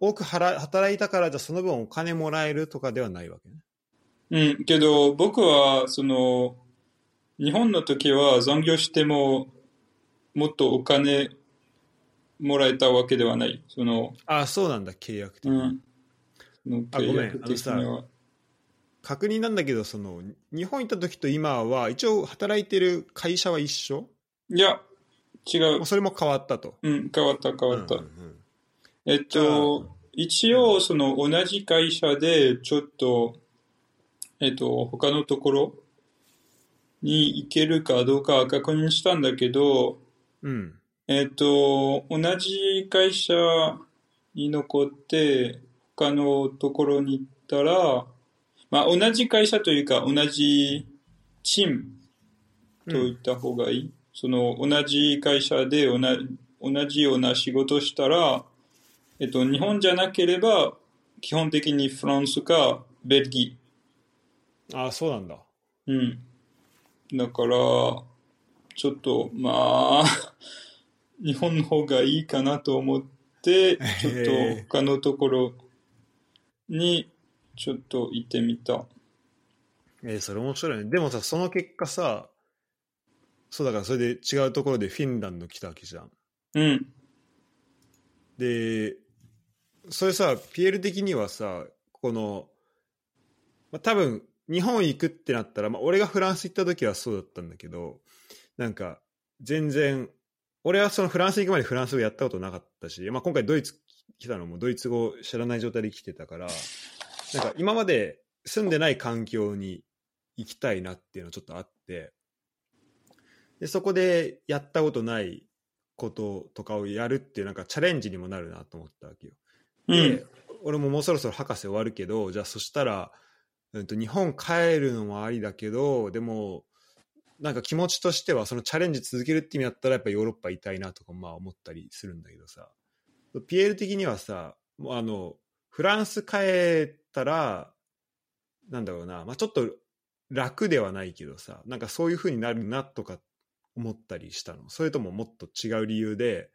多く払働いたから、じゃあその分お金もらえるとかではないわけね。うん、けど、僕は、その、日本の時は残業しても、もっとお金もらえたわけではない。その、あ、そうなんだ、契約的に。あごめん契約的には。確認なんだけど、その、日本行った時と今は、一応働いてる会社は一緒？いや、違う。それも変わったと。うん、変わった変わった。うんうんうんえっと、一応、その同じ会社で、ちょっと、えっと、他のところに行けるかどうかは確認したんだけど、うん。えっと、同じ会社に残って、他のところに行ったら、まあ同じ会社というか同じチームと言った方がいい。その同じ会社で同同じような仕事したら、えっと、日本じゃなければ、基本的にフランスかベルギああ、そうなんだ。ー。うん。だから、ちょっと、まあ、日本の方がいいかなと思って、ちょっと他のところにちょっと行ってみた。えーそれ面白いね。でもさ、その結果さ、そうだからそれで違うところでフィンランド来たわけじゃん。うん。で、それさ、ピエール的にはさ、この、まあ、多分、日本行くってなったら、まあ、俺がフランス行った時はそうだったんだけど、なんか、全然、俺はそのフランス行くまでフランス語やったことなかったし、まあ、今回ドイツ来たのもドイツ語知らない状態で来てたから、なんか今まで住んでない環境に行きたいなっていうのちょっとあって、で、そこでやったことないこととかをやるっていうなんかチャレンジにもなるなと思ったわけよ。で、うん。俺ももうそろそろ博士終わるけどじゃあそしたら、うん、と日本帰るのもありだけどでもなんか気持ちとしてはそのチャレンジ続けるって意味だったらやっぱヨーロッパいたいなとかまあ思ったりするんだけどさピエール的にはさもうあのフランス帰ったらなんだろうな、まあ、ちょっと楽ではないけどさなんかそういう風になるなとか思ったりしたのそれとももっと違う理由で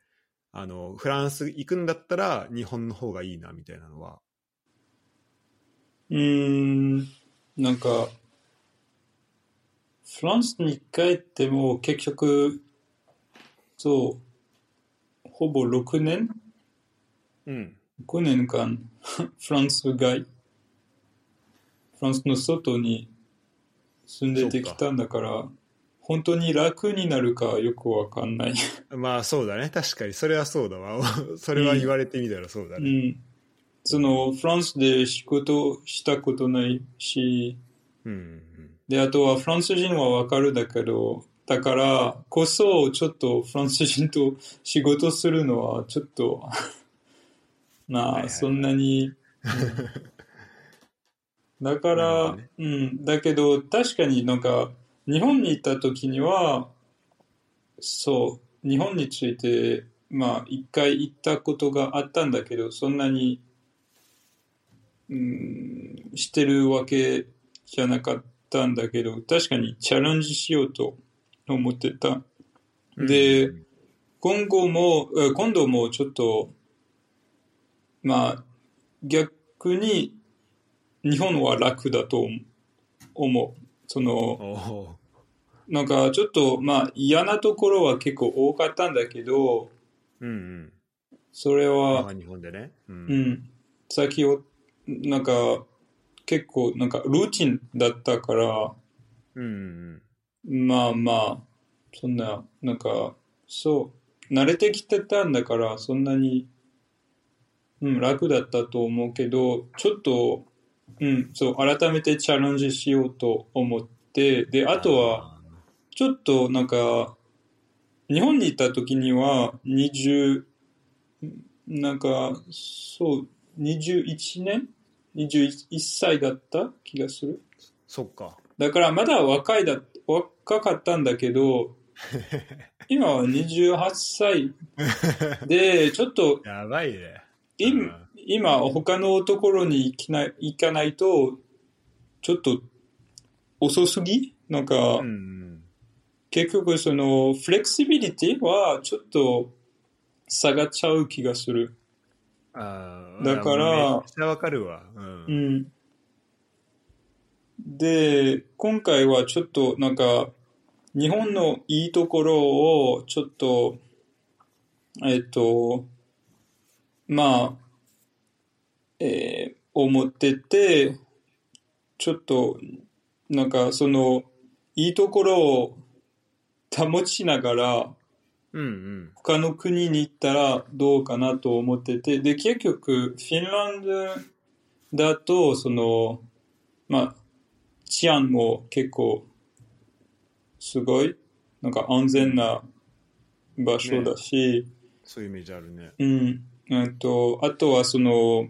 あのフランス行くんだったら日本の方がいいなみたいなのは？うーん。なんか、フランスに帰っても結局、そう、ほぼ6年？うん。6年間、フランス外、フランスの外に住んでてきたんだから、本当に楽になるかよくわかんない。まあそうだね。確かに。それはそうだわ。それは言われてみたらそうだうね。ん。その、フランスで仕事したことないし、うん。うんで、あとはフランス人はわかるだけど、だからこそ、ちょっとフランス人と仕事するのは、ちょっと、まあ、はいはいそんなに、うんだからどね、うん、だけど、確かになんか、日本に行った時には、そう、日本について、まあ、一回行ったことがあったんだけど、そんなに、うん、してるわけじゃなかったんだけど、確かにチャレンジしようと思ってた。うん。でうん今後も、え今度もちょっと、まあ、逆に日本は楽だと思う。その、おなんかちょっと、まあ嫌なところは結構多かったんだけど、ーうんうん。それまはあ、日本でね。う。うんん、先を、なんか結構、なんかルーチンだったから、うんうんまあまあ、そんな、なんか、そう、慣れてきてたんだから、そんなに、うん、楽だったと思うけど、ちょっと、うん、そう、改めてチャレンジしようと思って、で、あとは、ちょっとなんか、日本に行った時には、20、なんか、そう、21年 ?21 歳だった？気がする。そっか。だからまだ若いだ、若かったんだけど、今は28歳で、ちょっとやばいね。今今他のところに行きな行かないと、ちょっと遅すぎ？なんか、うんうん。結局そのフレキシビリティはちょっと下がっちゃう気がする。あーだからめっちゃわかるわ。うんう。ん。で、今回はちょっとなんか、日本のいいところをちょっと、えっと、まあ、えー思ってて、ちょっと、なんかその、いいところを保ちながら、うんうん。他の国に行ったらどうかなと思ってて、で、結局、フィンランドだと、その、まあ、治安も結構、すごい、なんか安全な場所だし、そういうイメージあるね。うん、えっと、あとはその、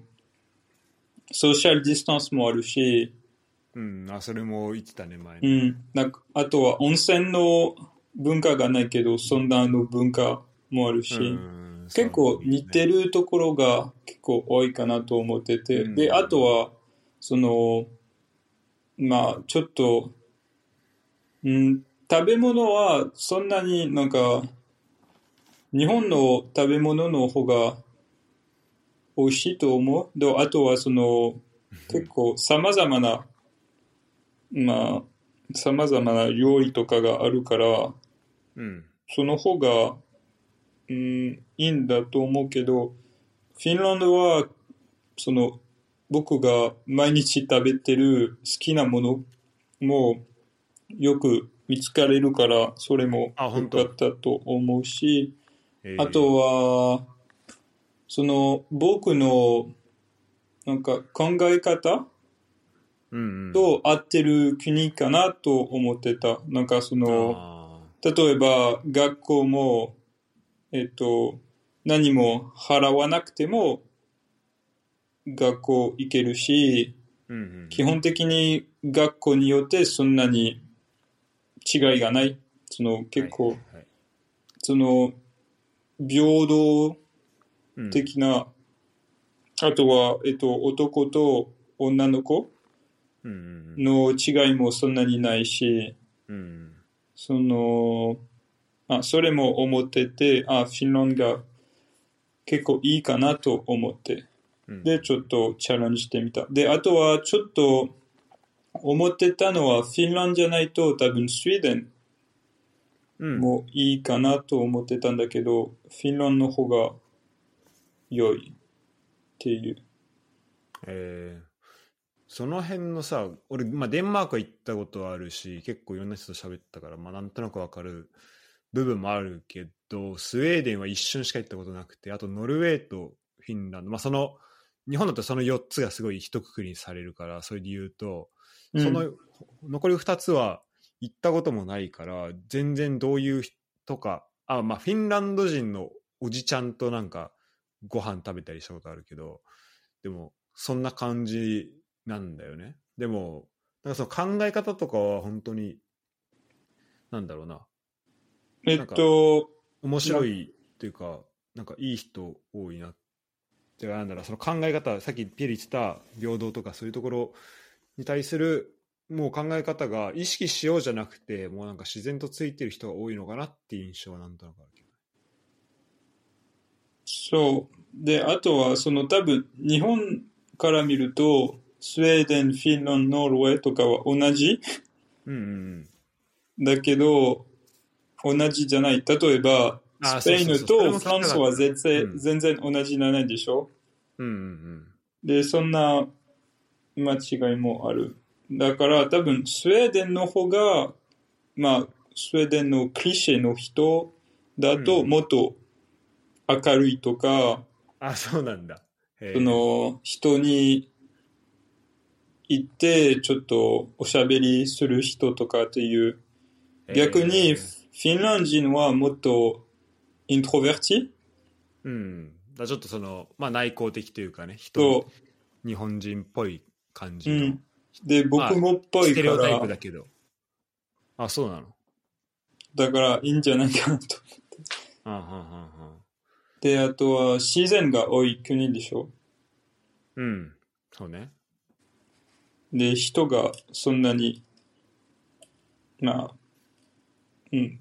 ソーシャルディスタンスもあるし、うん、あ、それも言ってたね、前うに。ん。なんか、あとは温泉の文化がないけど、そんなの文化もあるし、うん結構似て。るところが結構多いかなと思ってて、うんで、あとは、その、まあ、ちょっと、うん、食べ物はそんなになんか、日本の食べ物の方が美味しいと思う？で、あとはその、結構様々な、まあ、様々な料理とかがあるから、うん。その方が、うん、いいんだと思うけど、フィンランドは、その、僕が毎日食べてる好きなものもよく見つかれるから、それも良かったと思うし、えーあとは、その、僕の、なんか考え方うんうん、と合ってる国かなと思ってた。なんかその、あ例えば学校も、えっと、何も払わなくても学校行けるし、ーうんうん、基本的に学校によってそんなに違いがない。その結構、はいはいその平等うん。的な、あとは、えっと、男と女の子の違いもそんなにないし、その、あ、それも思ってて、あ、フィンランドが結構いいかなと思って、うんで、ちょっとチャレンジしてみた。で、あとはちょっと思ってたのは、フィンランドじゃないと多分スウェーデンうんもいいかなと思ってたんだけど、フィンランドの方が良いっていう。えーその辺のさ俺、まあ、デンマークは行ったことはあるし結構いろんな人と喋ったから、まあ、なんとなくわかる部分もあるけどスウェーデンは一瞬しか行ったことなくてあとノルウェーとフィンランド、まあ、その日本だとその4つがすごい一括りにされるからそういう理由とうん。その残り2つは行ったこともないから全然どういう人かあ、まあ、フィンランド人のおじちゃんとなんかご飯食べたりしたことあるけどでもそんな感じなんだよね。でもなんかその考え方とかは本当になんだろうな。えっと、面白いっていうかなんかいい人多いなってかなんだろう。その考え方さっきピエリ言ってた平等とかそういうところに対するもう考え方が意識しようじゃなくてもうなんか自然とついてる人が多いのかなっていう印象はなんとなくあるけどそう。で、あとは、その多分、日本から見ると、スウェーデン、フィンランド、ノルウェーとかは同じ？うんうんだけど、同じじゃない。例えば、あスペインとフランスは全然,、うん。全然同じじゃないでしょ？うんうんうん。で、そんな間違いもある。だから多分、スウェーデンの方が、まあ、スウェーデンのクリシェの人だと、うん。もっと明るいとか、あそうなんだ。その人に行ってちょっとおしゃべりする人とかっていう逆にへフーィンランド人はもっとイントロベルティうん。だちょっとそのまあ内向的というかね人と、日本人っぽい感じの、うん、で僕もっぽいかステレオタイプらだけど。あそうなの？だからいいんじゃないかなと。あはんはんはんであとは自然が多い国でしょ。うん。そうねで人がそんなにまあうん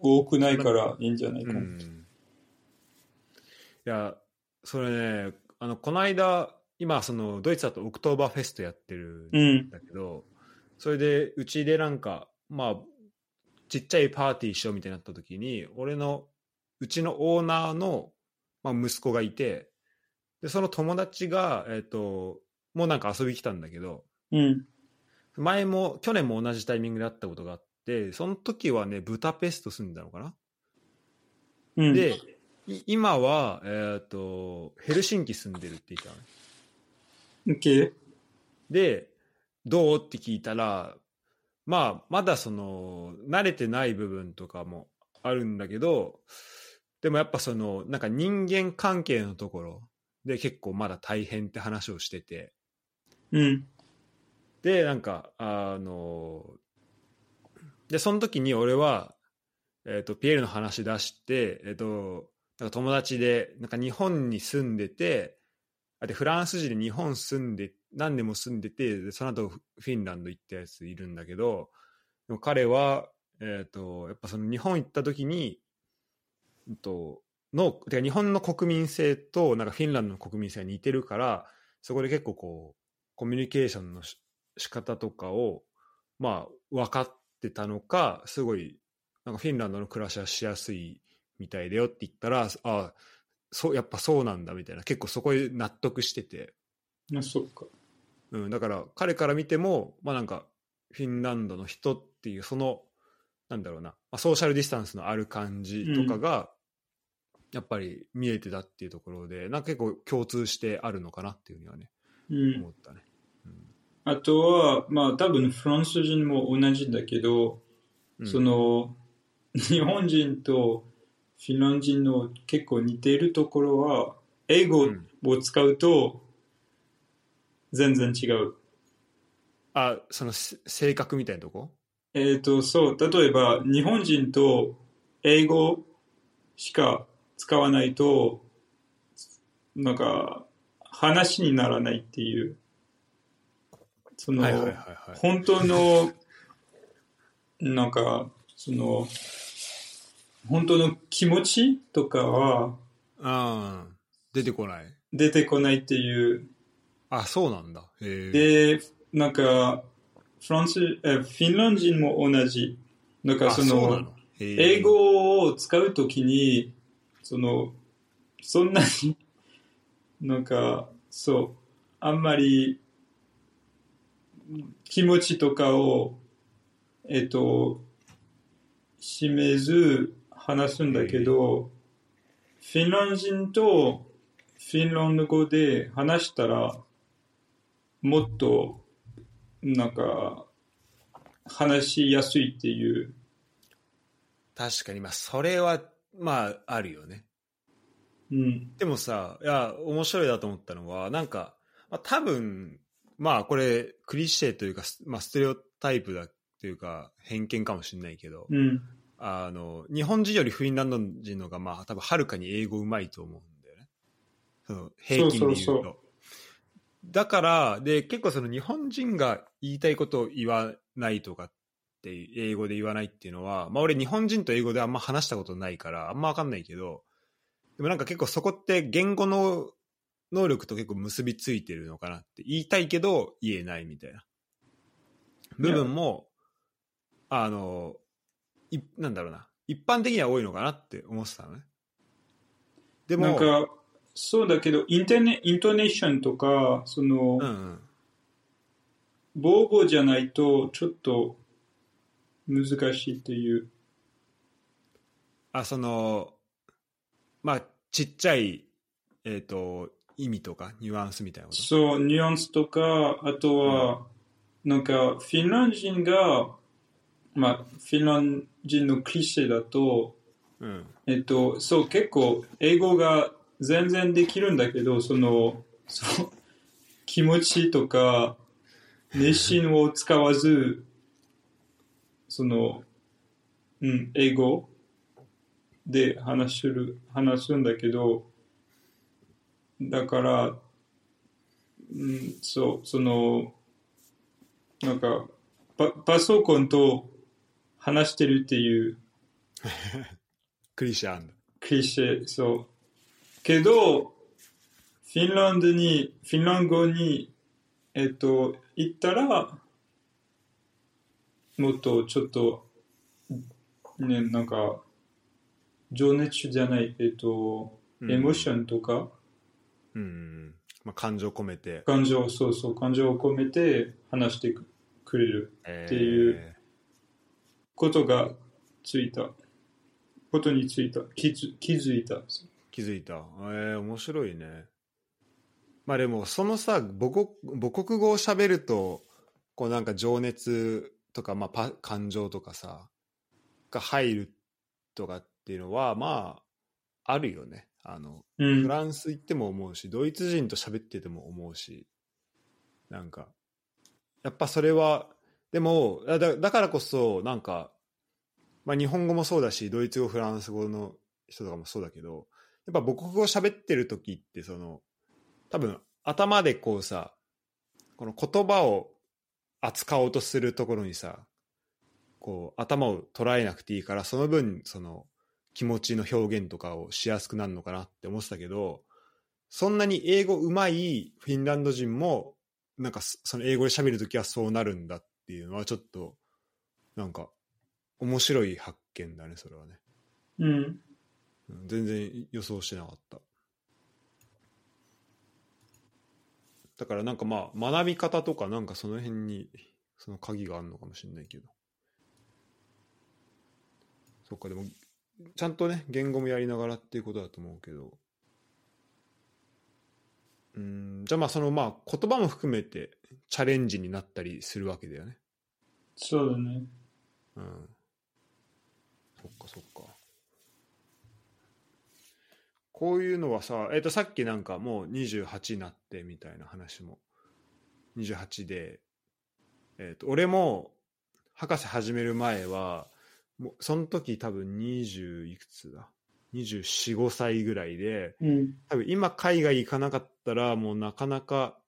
多くないからいいんじゃないか。な、うん。いやそれねあのこの間今そのドイツだとオクトーバーフェストやってるうんんだけど、それでうちでなんかまあちっちゃいパーティーしようみたいになった時に俺のうちのオーナーの、まあ、息子がいてでその友達が、えっともうなんか遊び来たんだけどうん。前も去年も同じタイミングで会ったことがあってその時はねブタペスト住んでたのかな？うん。で、い今は、えっ、と、ヘルシンキ住んでるって言ったのね。OK で、どう？って聞いたら、まあ、まだその、慣れてない部分とかもあるんだけど、でもやっぱその、なんか人間関係のところで結構まだ大変って話をしてて、うんでなんかあのでその時に俺は、えー、とピエールの話出して、えー、となんか友達でなんか日本に住んでてあでフランス人で日本住んで何年も住んでてでその後フィンランド行ったやついるんだけど彼は、えー、とやっぱその日本行った時に、うんとのてか日本の国民性となんかフィンランドの国民性が似てるからそこで結構こうコミュニケーションの仕方とかをまあ分かってたのかすごいなんかフィンランドの暮らしはしやすいみたいだよって言ったらあそうやっぱそうなんだみたいな結構そこで納得してて、あ、そっか。うん、だから彼から見てもまあなんかフィンランドの人っていうそのなんだろうな、まあ、ソーシャルディスタンスのある感じとかが、やっぱり見えてたっていうところでなんか結構共通してあるのかなっていうふうにはねうん思。ったね。うんあとは、まあ多分フランス人も同じだけど、うん。その、日本人とフィンランド人の結構似ているところは、英語を使うと全然違う。あそのせ性格みたいなとこ？えっ、と、そう、例えば日本人と英語しか使わないと、なんか話にならないっていう、その、はいはいはいはい。本当の、なんか、その、本当の気持ちとかはあー出てこない？出てこないっていう。あ、そうなんだ。へえ。で、なんか、フランス、えフィンランド人も同じ。なんかあその、の？英語を使うときに、その、そんなに、なんか、そう、あんまり、気持ちとかを、えっと、示ず話すんだけど、フィンランド人とフィンランド語で話したら、もっと、なんか、話しやすいっていう、確かに、まあ、それは、まあ、あるよね。うん、でもさ、いや、面白いなと思ったのは、なんか、まあ、多分、まあ、これ、クリシェというか、まあ、ステレオタイプだっていうか、偏見かもしれないけど、うん、あの、日本人よりフィンランド人の方が、まあ、多分、はるかに英語うまいと思うんだよね。その平均で言うと。だから、で、結構その日本人が言いたいことを言わないとかって、英語で言わないっていうのは、まあ俺日本人と英語であんま話したことないから、あんまわかんないけど、でもなんか結構そこって言語の能力と結構結びついてるのかなって言いたいけど言えないみたいな部分も、あの、いなんだろうな、一般的には多いのかなって思ってたのね。でも、なんか、そうだけど、インテネ、イントネーションとか、その、うんうん。母語じゃないと、ちょっと難しいっていう。あ、その、まあ、ちっちゃい、えっ、と、意味とか、ニュアンスみたいなこと？そう、ニュアンスとか、あとは、なんか、フィンランド人が、まあ、フィンランド人のクリシェだと、うん。えっと、そう、結構、英語が全然できるんだけど、その、そう、気持ちとか、熱心を使わず、その、うん、英語で話する、話すんだけど、だから、うん、そう、その、なんか、パパソコンと話してるっていう、クリシャンだ。クリシェ、そう。けど、フィンランドに、フィンランド語に、えっと、行ったら、もっとちょっと、ね、なんか、情熱じゃない、えっと、うんエモーションとか、うんうん。まあ、感情込めて。感情、そうそう、感情を込めて話してくくれるえっていうことがついた。ことについた。気づ気づいた。気づいた。えー、面白いね。まあでも、そのさ、母国母国語を喋ると、こうなんか情熱とか、まあパ、感情とかさ、が入るとかっていうのは、まあ、あるよね。あの、うんフ。ランス行っても思うし、ドイツ人と喋ってても思うし、なんか、やっぱそれはでもだだからこそなんか、まあ、日本語もそうだしドイツ語フランス語の人とかもそうだけどやっぱ母国語喋ってる時ってその多分頭でこうさこの言葉を扱おうとするところにさこう頭を捉えなくていいからその分その気持ちの表現とかをしやすくなるのかなって思ってたけどそんなに英語うまいフィンランド人もなんかその英語で喋るときはそうなるんだっていうのはちょっとなんか面白い発見だねそれはね。うん。全然予想してなかった。だからなんかまあ学び方とかなんかその辺にその鍵があるのかもしれないけど。そっかでもちゃんとね言語もやりながらっていうことだと思うけど。うんじゃあまあそのまあ言葉も含めてチャレンジになったりするわけだよね。そうだね。うん。そっかそっか。こういうのはさ、えっとさっきなんかもう28になってみたいな話も。28で、えっと俺も博士始める前はもうその時多分20いくつだ？245歳ぐらいでうん。多分今海外行かなかったらもうなかなか、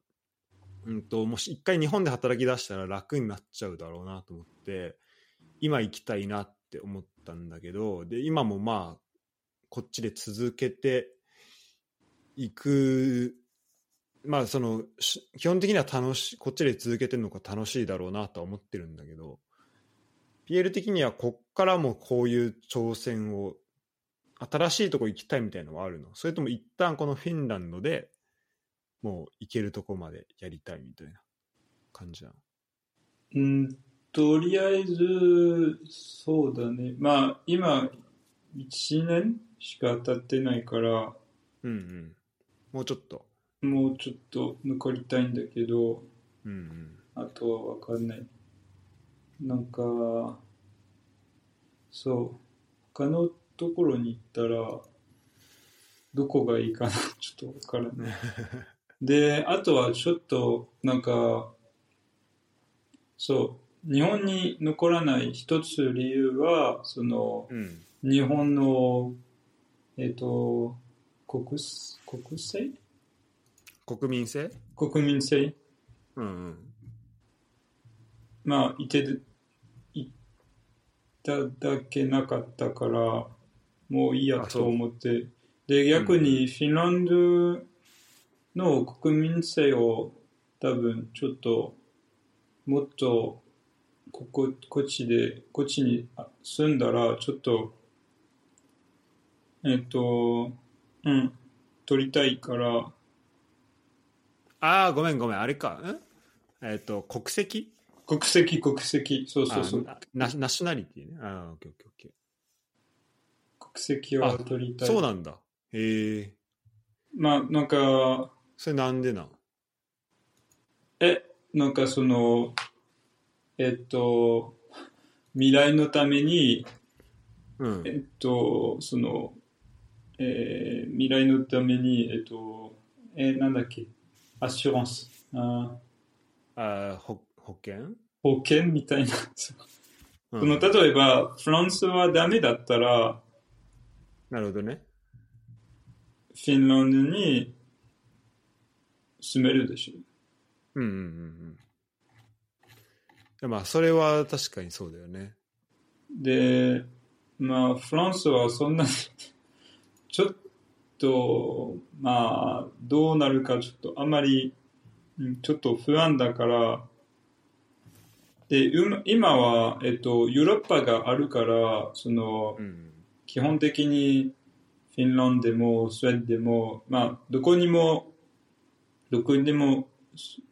うん、ともし一回日本で働き出したら楽になっちゃうだろうなと思って今行きたいなって思ったんだけどで今もまあこっちで続けていくまあそのし基本的には楽しいこっちで続けてるのが楽しいだろうなとは思ってるんだけど PL 的にはこっからもこういう挑戦を新しいとこ行きたいみたいのはあるの？それとも一旦このフィンランドでもう行けるとこまでやりたいみたいな感じなの？うん、とりあえず、そうだね。まあ、今、1年しか経ってないから、うんうん。もうちょっと。もうちょっと残りたいんだけど、うんうん。あとはわかんない。なんか、そう、他のところに行ったら、どこがいいかな、ちょっとわからない。で、あとはちょっと、なんか、そう、日本に残らない一つ理由は、その、うん。日本の、えっ、と、国す、国籍国民性？国民性。うんうん。まあ、いてただけなかったから、もういいやと思って。で、逆にフィンランドの国民性を多分ちょっと、もっと、ここ、こっちで、こっちにあ住んだら、ちょっと、えっと、うん、取りたいから、ああごめんごめん。あれか。ん？えっ、と国籍？国籍、国籍、そうそうそう、あナナショナリティね。ああオッケーオッケー国籍を取りたい。ーそうなんだ。へえまあ、なんか、それなんでなん？え、なんかその、えっと、未来のために、うん。えっと、その、えー未来のために、えっと、えーなんだっけ、アシュランス、ああ保険、保険みたいな。そう。ん。の例えば、フランスはダメだったら、なるほどね。フィンランドに住めるでしょ。うんうんうん。まあそれは確かにそうだよね。で、まあ、フランスはそんなに、ちょっと、まあ、どうなるかちょっとあまり、うんちょっと不安だから、で、う今は、えっと、ヨーロッパがあるから、そのう、ん基本的にフィンランドでもスウェーデンでも、まあ、どこにも、どこにでも、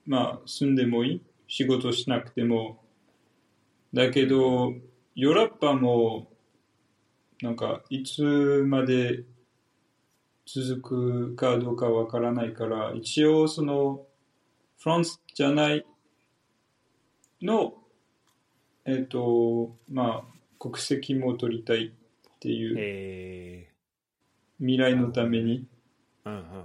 まあ、住んでもいい。仕事しなくても。だけど、ヨーロッパも、なんか、いつまで続くかどうかわからないから、一応、その、フランスじゃないの、えっ、と、まあ、国籍も取りたいっていう、へえ未来のために。うんうんうんうん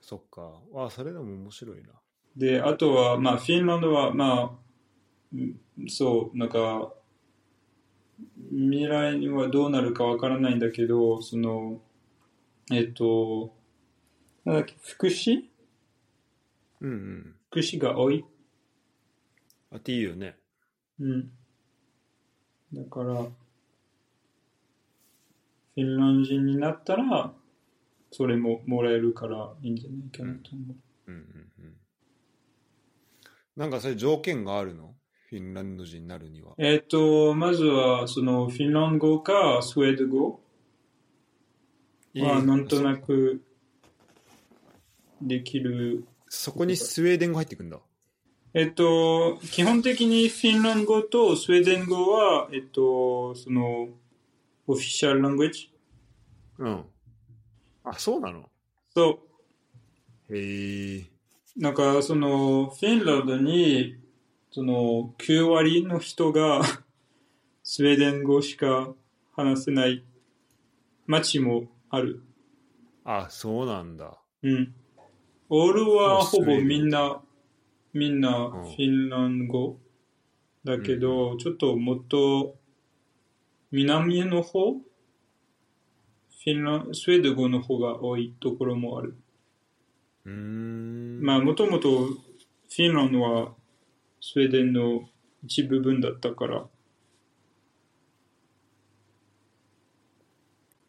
そっか。あ、それでも面白いな。で、あとは、まあ、フィンランドは、まあ、うんそう、なんか、未来にはどうなるかわからないんだけど、その、えっと、なんだっけ、福祉？うんうん。福祉が多い？あっていいよね。うん。だから、フィンランド人になったら、それももらえるからいいんじゃないかなと思う。うんうんうん。なんかそれ条件があるの？フィンランド人になるには。えっと、まずは、その、フィンランド語かスウェーデン語は、なんとなく、できる。そこにスウェーデン語入ってくんだ。えっと、基本的にフィンランド語とスウェーデン語は、えっと、その、オフィシャルラングエッジうん。あ、そうなの？そう、へえ。なんか、その、フィンランドに、その、9割の人が、スウェーデン語しか話せない町もある。あ、そうなんだ。うん。オールはあほぼみんな、みんなフうん。ィンランド語だけど、ちょっともっと南の方、フィンランスウェーデン語の方が多いところもある。まあ、もともとフィンランドはスウェーデンの一部分だったから、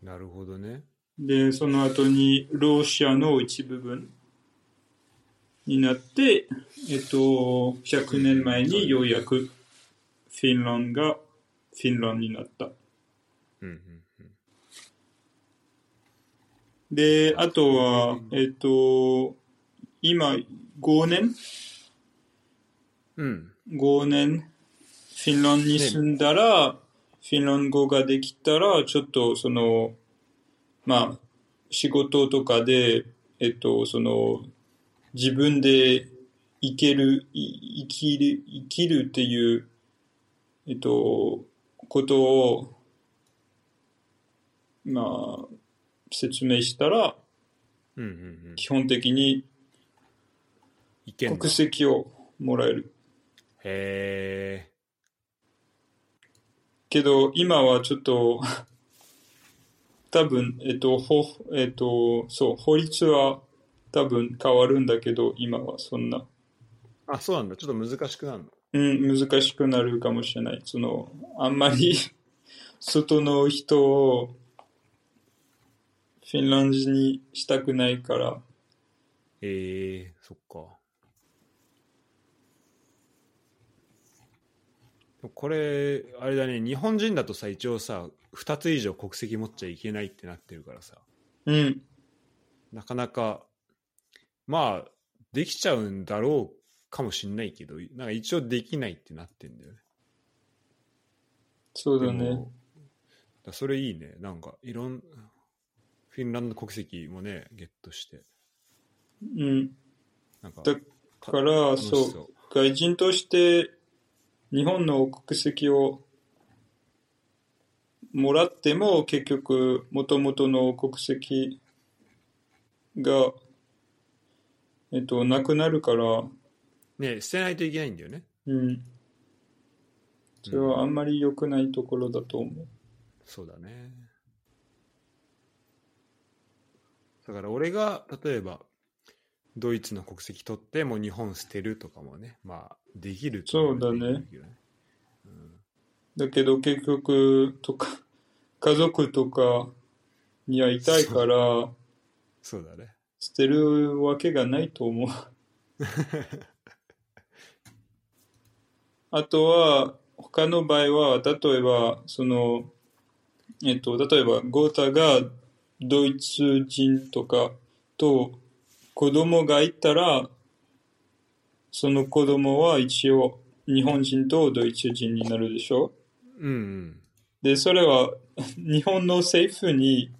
なるほどね。で、その後にロシアの一部分になって、えっと、100年前にようやくフィンランドがフィンランドになった。うんうんで、あとは、えっと、今5年？うん。5年フィンランドに住んだら、フィンランド語ができたら、ちょっとその、まあ、仕事とかで、えっと、その、自分で生きる、い生きる、生きるっていう、えっと、ことを、まあ、説明したら、うんうんうん。基本的に国籍をもらえる。へえ。けど、今はちょっと、多分、えっと、ほ、えっと、そう、法律は多分変わるんだけど、今はそんな、あ、そうなんだ。ちょっと難しくなるの？うん、難しくなるかもしれない。その、あんまり、外の人を、フィンランド人にしたくないから、へえ、そっか。これ、あれだね、日本人だとさ、一応さ、2つ以上国籍持っちゃいけないってなってるからさ、うん、なかなか、まあ、できちゃうんだろうかもしんないけど、なんか一応できないってなってんだよね。そうだでね。もだそれいいね。なんか、いろん、フィンランド国籍もね、ゲットして。うん。なんか、だから、そう。外人として日本の国籍をもらっても結局元々の国籍が、えっと、なくなるから、ね、捨てないといけないんだよね。うん。それはあんまり良くないところだと思う。そうだね。だから俺が例えばドイツの国籍取ってもう日本捨てるとかもね、まあできるそうだねできるけどね。だけど結局、とか、家族とかに会いたいから、そうだね。捨てるわけがないと思う。あとは、他の場合は、例えば、その、えっと、例えば、ゴータがドイツ人とかと子供がいたら、その子供は一応日本人とドイツ人になるでしょ？うん、うん。で、それは日本の政府に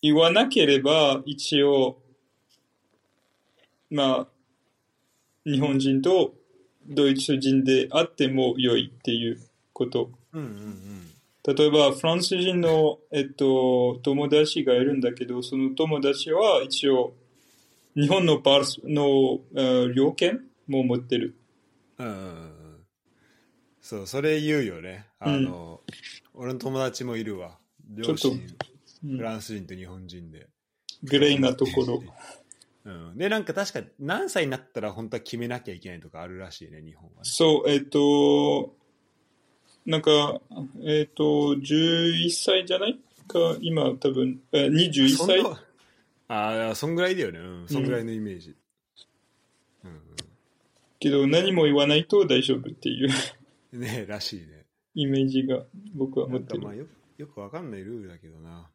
言わなければ一応、まあ、日本人とドイツ人であっても良いっていうこと。うんうんうん。例えばフランス人の、えっと、友達がいるんだけど、その友達は一応日本のパスの、えー料券も持ってる。うんうんうんそうそれ言うよねあの、俺の友達もいるわ両ちょっ親うんフランス人と日本人で、グレーなところ。うん、でなんか確か何歳になったら本当は決めなきゃいけないとかあるらしいね日本はね。そう、えっと、なんか、えっと、11歳じゃない？か、今多分、え21歳？ああそんぐらいだよね。うん。そんぐらいのイメージ、うんけど何も言わないと大丈夫っていう。う ん、ねらしいね。イメージが僕は持ってる。ま。あよよくわかんないルールだけどな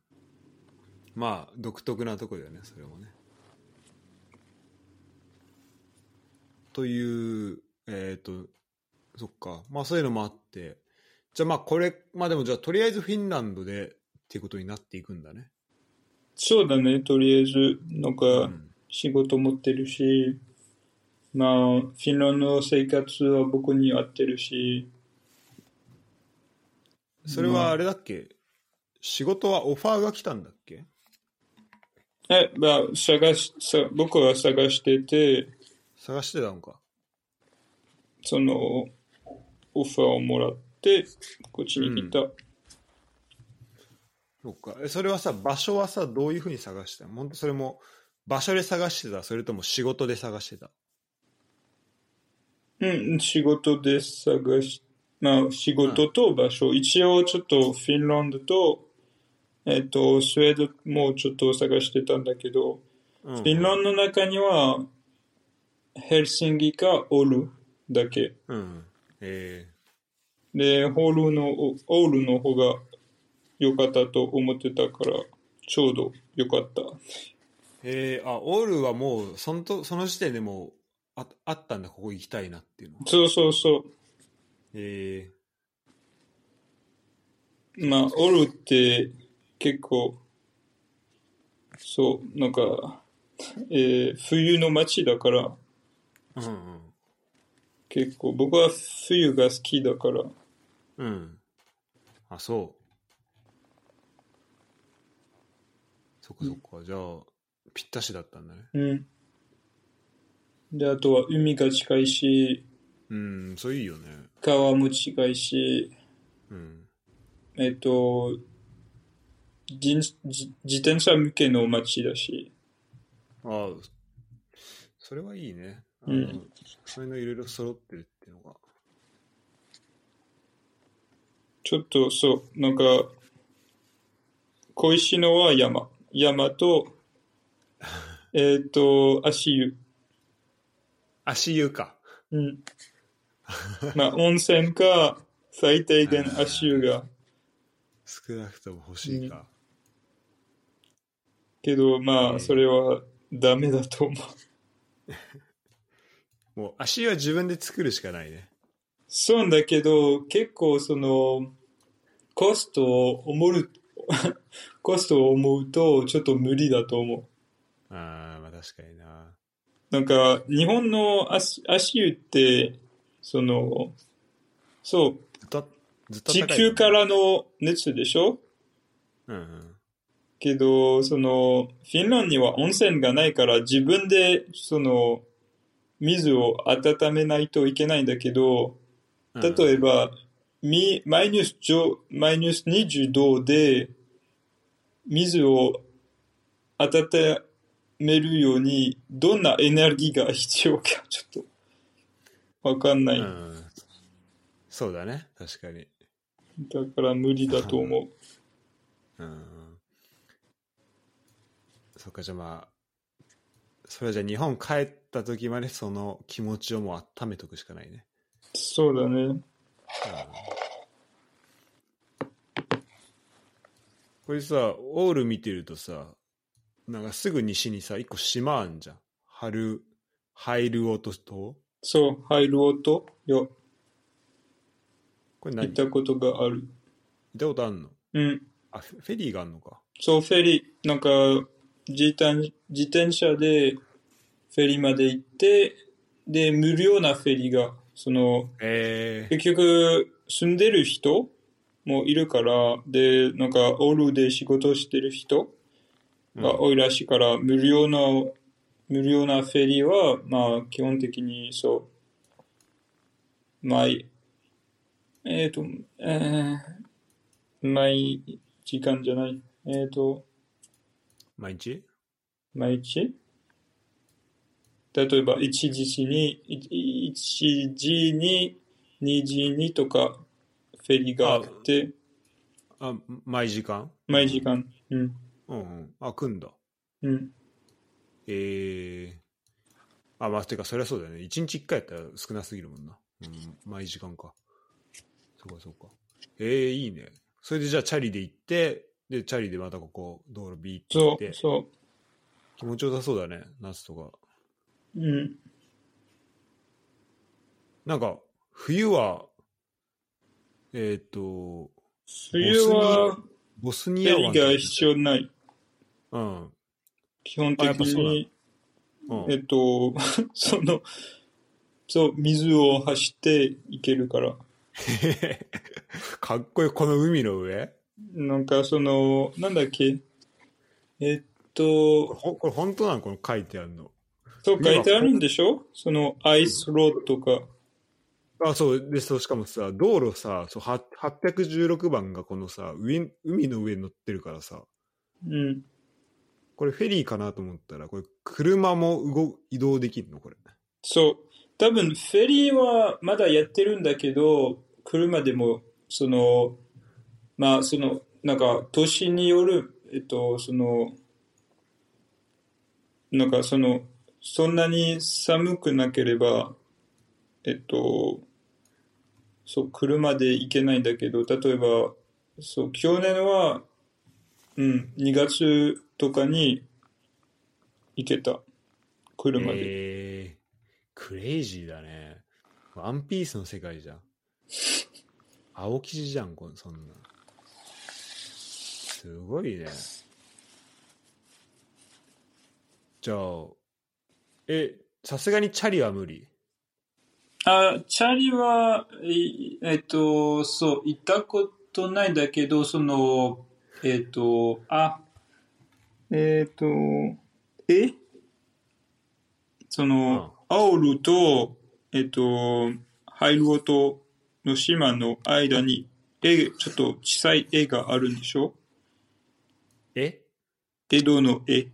まあ独特なとこだよねそれもね。というえっ、とそっか。まあそういうのもあって。じゃあまあこれまあでもじゃあとりあえずフィンランドでっていうことになっていくんだね。そうだね、とりあえず、なんか、うん。仕事持ってるし、まあ、フィンランドの生活は僕に合ってるし、それはあれだっけ？仕事はオファーが来たんだっけ？え、まあ、探し、さ僕は探してて、探してたのか？その、オファーをもらって、こっちに来た。そっか。えそれはさ場所はさどういうふうに探してた？の本当それも場所で探してた？それとも仕事で探してた？うん、仕事で探し、まあ、仕事と場所、一応ちょっとフィンランドと、えっと、スウェーデンもちょっと探してたんだけど、うんフィンランドの中には、ヘルシンキかオールだけ。うんえで、ホールの、オールの方が良かったと思ってたから、ちょうど良かった。ー、えー、あオールはもうそのとその時点でもうああったんだここ行きたいなっていうのはそうそうそえう。まあ、オールって結構、そう、なんか、えー冬の街だから、ー、うんうん結構、僕は冬が好きだから、うん。あそう。そっかそっか、じゃあぴったしだったんだね。うん。で、あとは海が近いし、うんそれいいよね。川も近いし、うん。えっと、自転車向けの街だし、ああそれはいいねうんそういうのいろいろ揃ってるっていうのがちょっとそう、なんか、小石野は山。山と、えっと、足湯。足湯かうん。まあ、温泉か、最低限足湯が。少なくとも欲しいか、けど、まあ、うん。それはダメだと思う。もう足湯は自分で作るしかないね。そうだけど、結構その、コストを思う、コストを思うと、ちょっと無理だと思う。ああまあ確かにな。なんか、日本の足足湯って、その、そう、ずっとずっと地球からの熱でしょ？うんうんけど、その、フィンランドには温泉がないから自分で、その、水を温めないといけないんだけど、例えば、みマイナス10マイナス20度で水を温めるように、どんなエネルギーが必要か ちょっとわかんない。うんそうだね確かにだから無理だと思う。うんそっかじゃあまあそれはじゃあ日本帰った時までその気持ちをもう温めとくしかないね。そうだね。これさオール見てるとさなんかすぐ西にさ一個島あんじゃん。ハルハイルオト島そう、入る音。よ。これ何？行ったことがある。行ったことあんの？うん。あフェフェリーがあんのか。そう、フェリー、なんか、自転自転車でフェリーまで行って、で、無料なフェリーが、その、え結局、住んでる人もいるから、で、なんか、オールで仕事してる人が多いらしいから、無料の、無料なフェリーは、まあ、基本的にそう、毎、えっ、と、えー、毎時間じゃない、えっ、と、毎日？毎日？例えば、1時に、い1時に、2時にとか、フェリーがあって、あ、毎時間？毎時間。うん。うんうん。あ、来んだ。うん。ええあ、まあ、てか、そりゃそうだよね。一日一回やったら少なすぎるもんな。うん、毎時間か。そうか、そうか。ええいいね。それでじゃあ、チャリで行って、で、チャリでまたここ、道路ビーって行ってそう、、そ気持ちよさそうだね、夏とか。う。うん。なんか、冬は、えっ、と、冬は、ボスフニア湾ェリーが必要ない。うん。基本的あやっぱそうに、うんえっと、その、そう、水を走って行けるから。かっこいい、この海の上？なんかその、なんだっけ？えっと、ほこれ本当なのこの書いてあるの。そう書いてあるんでしょ？その、アイスロードとか。あ、そう、で、そう、しかもさ、道路さ、そう、は816番がこのさ、上、海の上に乗ってるからさ、うん。これフェリーかなと思ったら、これ車も動、移動できるの？これ。そう。多分、フェリーはまだやってるんだけど、車でも、その、まあ、その、なんか、都市による、えっと、その、なんか、その、そんなに寒くなければ、えっと、そう、車で行けないんだけど、例えば、そう、去年は、うん、2月とかに行けた。車で。えー、クレイジーだね。ワンピースの世界じゃん。青生地じゃん、こんそんな。すごいね。じゃあ、え、さすがにチャリは無理？あ、チャリは、いえっと、そう、行ったことないんだけど、その、えっと、あ、えっと、え？その、アオルと、えっと、ハイルゴとの島の間に、江、ちょっと小さい江があるんでしょ？え？江戸の江。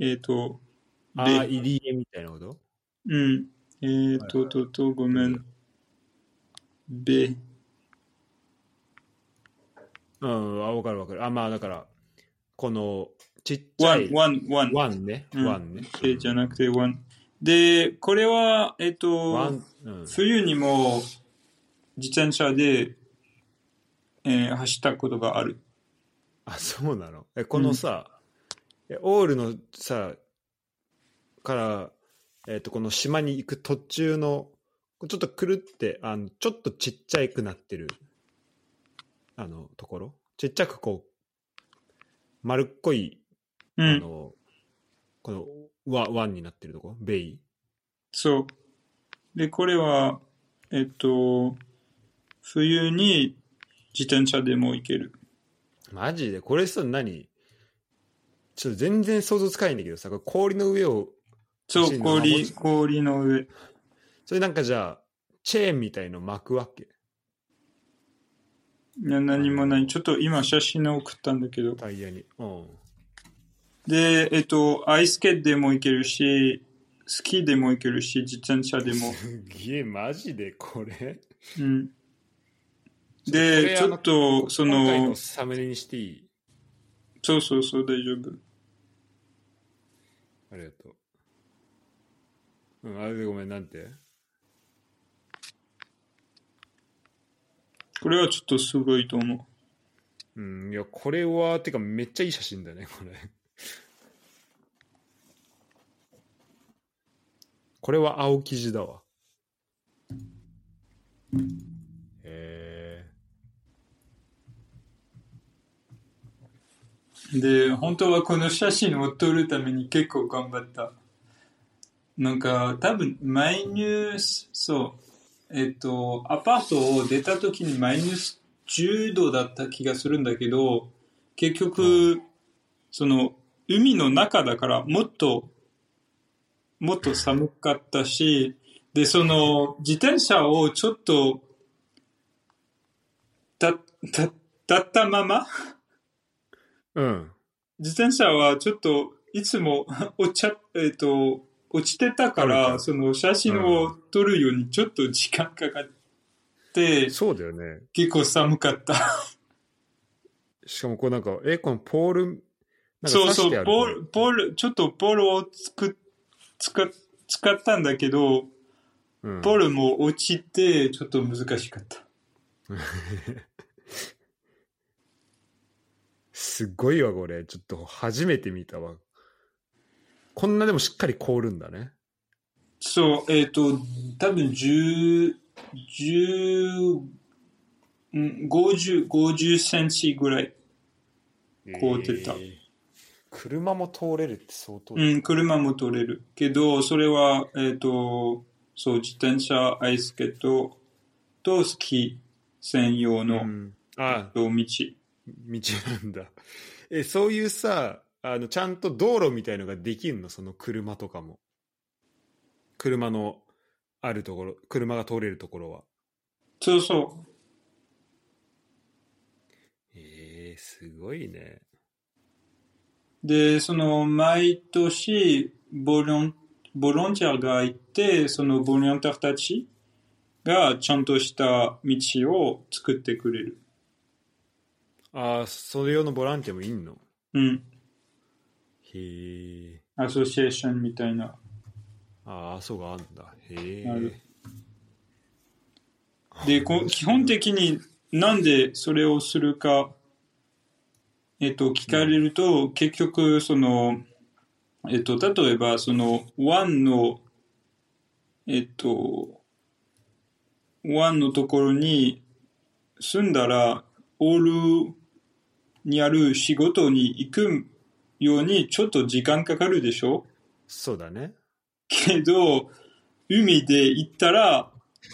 えっと、ああ、入り江みたいなこと？うん。えっと、と、と、ごめん。べ、うん、あ、わかるわかる。あ、まあだから、この、ちっちゃい、ワン、ワン、ワン。ワンね、うんワンね。えじゃなくてワン。で、これは、えっワとン、、うん。冬にも自転車で、えー走ったことがある。あ、そうなの？え、このさ、えオールのさ、から、えっ、と、この島に行く途中の、ちょっとくるって、あの、ちょっとちっちゃくなってる、あの、ところ？ちっちゃくこう、丸っこい、うん。あの、この、ワワンになってるとこ？ベイ？そう。で、これは、えっと、冬に自転車でも行ける。マジで？これさ、何？ちょっと全然想像つかないんだけどさ、これ氷の上を、そう、氷、氷の上。それなんかじゃあ、チェーンみたいの巻くわけ？いや、何もない。ちょっと今写真を送ったんだけど。タイヤに。うん。で、えっと、アイスケートでも行けるし、スキーでも行けるし、自転車でも。すげえ、マジでこれ？うん。で、ちょっと、そ今回のの、サムネにしていい？そうそうそう、大丈夫。ありがとう。うん、あれでごめん、なんて？これはちょっとすごいと思うん、いや、これは、てかめっちゃいい写真だね、これ。これは青生地だわ。へう。で、本当はこの写真を撮るために結構頑張った。なんか、多分、マイニュース、そう、えっと、アパートを出た時にマイニュース10度だった気がするんだけど、結局、その、海の中だからもっと、もっと寒かったし、で、その、自転車をちょっと、た、た、立ったままうん。自転車はちょっといつも落ちちゃ、えっ、と、落ちてたから、その写真を撮るようにちょっと時間かかって、そうだよね。結構寒かった。しかもこうなんか、え、このポール、そうそう、ポール、ポール、ちょっとポールをつく、使っ、使ったんだけど、うんポールも落ちて、ちょっと難しかった。すごいわ、これ。ちょっと初めて見たわ。こんなでもしっかり凍るんだね。そう、えっ、と、多分10、10、うん50、50センチぐらい。凍ってたえー車も通れるって相当。うん、車も通れる。けど、それは、えっ、と、そう、自転車、アイスケートとスキー専用の、うんあ道道。道なんだ。え、そういうさ、あの、ちゃんと道路みたいのができるの？その車とかも。車のあるところ、車が通れるところは。そうそえー、すごいね。う。で、その、毎年、ボロン、ボロンティアがいて、そのボランティアたちがちゃんとした道を作ってくれる。ああ、それ用のボランティアもいんの？うん。へえ。アソシエーションみたいな。ああ、そうがあるんだ。へえ。で、こ基本的になんでそれをするか、えっと、聞かれると、結局、その、えっと、例えば、その、湾の、えっと、湾のところに住んだら、オールにある仕事に行くようにちょっと時間かかるでしょ？そうだね。けど、海で行ったら、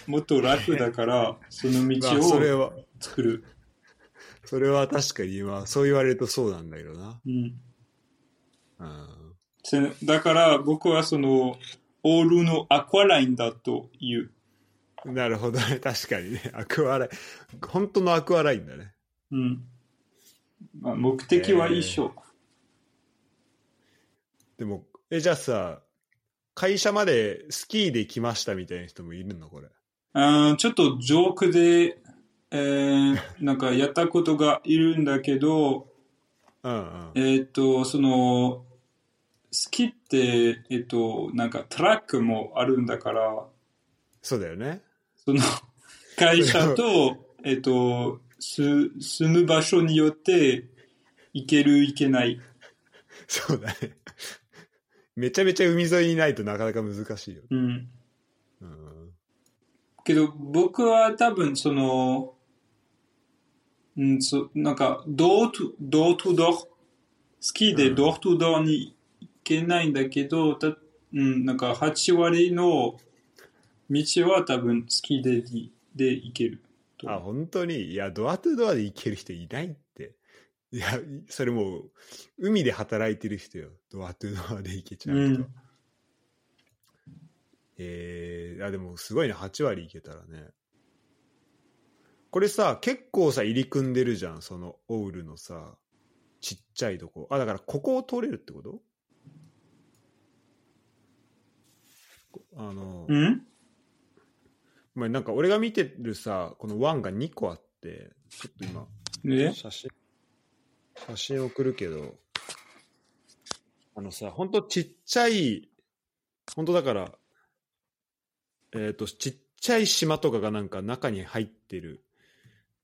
もっと楽だから、その道をは、作る。それは確かに今、そう言われるとそうなんだけどな。うん。うん。せだから、僕はその、オールのアクアラインだという。なるほどね。確かにね。アクアライン。本当のアクアラインだね。うん。まあ、目的は一緒。でも、え、じゃあさ、会社までスキーで来ましたみたいな人もいるのこれ？あーちょっとジョークで、えー、なんかやったことがいるんだけど、うんうん。えっ、と、その、スキって、えっ、と、なんかトラックもあるんだから、そうだよね。その会社と、えっと、す住む場所によって行ける行けない。そうだね。めちゃめちゃ海沿いにないとなかなか難しいよ。うん。うん。けど僕は多分その、うん、そなんか、ドート、ドートドー、スキーでドートドーに行けないんだけど、たうん、なんか8割の道は多分スキーでで行けると。あ、本当に？いや、ドアトゥドアで行ける人いないって。いや、それもう、海で働いてる人よ。ドアトゥドアで行けちゃう人。うんえー、あ、でもすごいね、8割行けたらね。これさ、結構さ、入り組んでるじゃん、そのオウルのさ、ちっちゃいとこ。あ、だからここを通れるってこと？あの、うん？まあ、なんか俺が見てるさ、この湾が2個あって、ちょっと今、ね写真、写真送るけど、あのさ、ほんとちっちゃい、ほんとだから、えっ、と、ちっちゃい島とかがなんか中に入ってる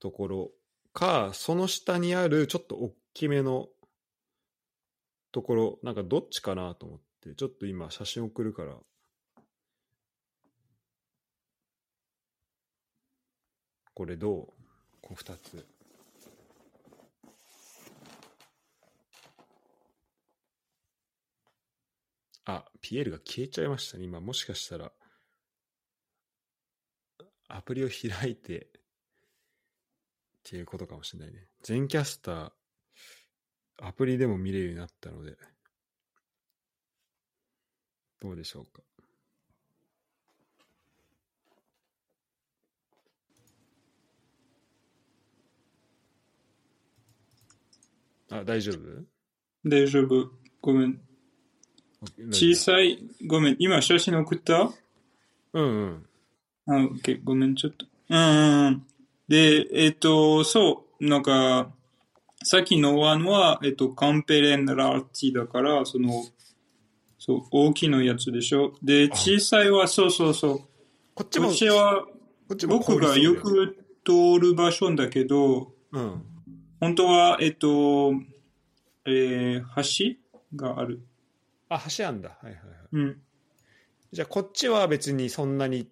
ところか、その下にあるちょっと大きめのところ、なんかどっちかなと思って、ちょっと今写真送るから、これどうこの2つ。あ、ピエールが消えちゃいましたね。今、もしかしたら、アプリを開いて、っていうことかもしれないね。全キャスター、アプリでも見れるようになったので、どうでしょうか。あ、大丈夫？大丈夫。ごめん。小さい、ごめん。今写真送った？うんうん。あ、オッケー。ごめん、ちょっと。うんうんうん。で、えっ、と、そう、なんか、さっきのワンは、えっ、と、カンペレンラーティだから、その、そう、大きなやつでしょ？で、小さいは、そうそうそう。こっちも、こっちは、僕がよく通る場所だけど、うん。本当は、えっと、えー、橋がある。あ、橋あんだ。はいはいはい。うん。じゃあこっちは別にそんなに、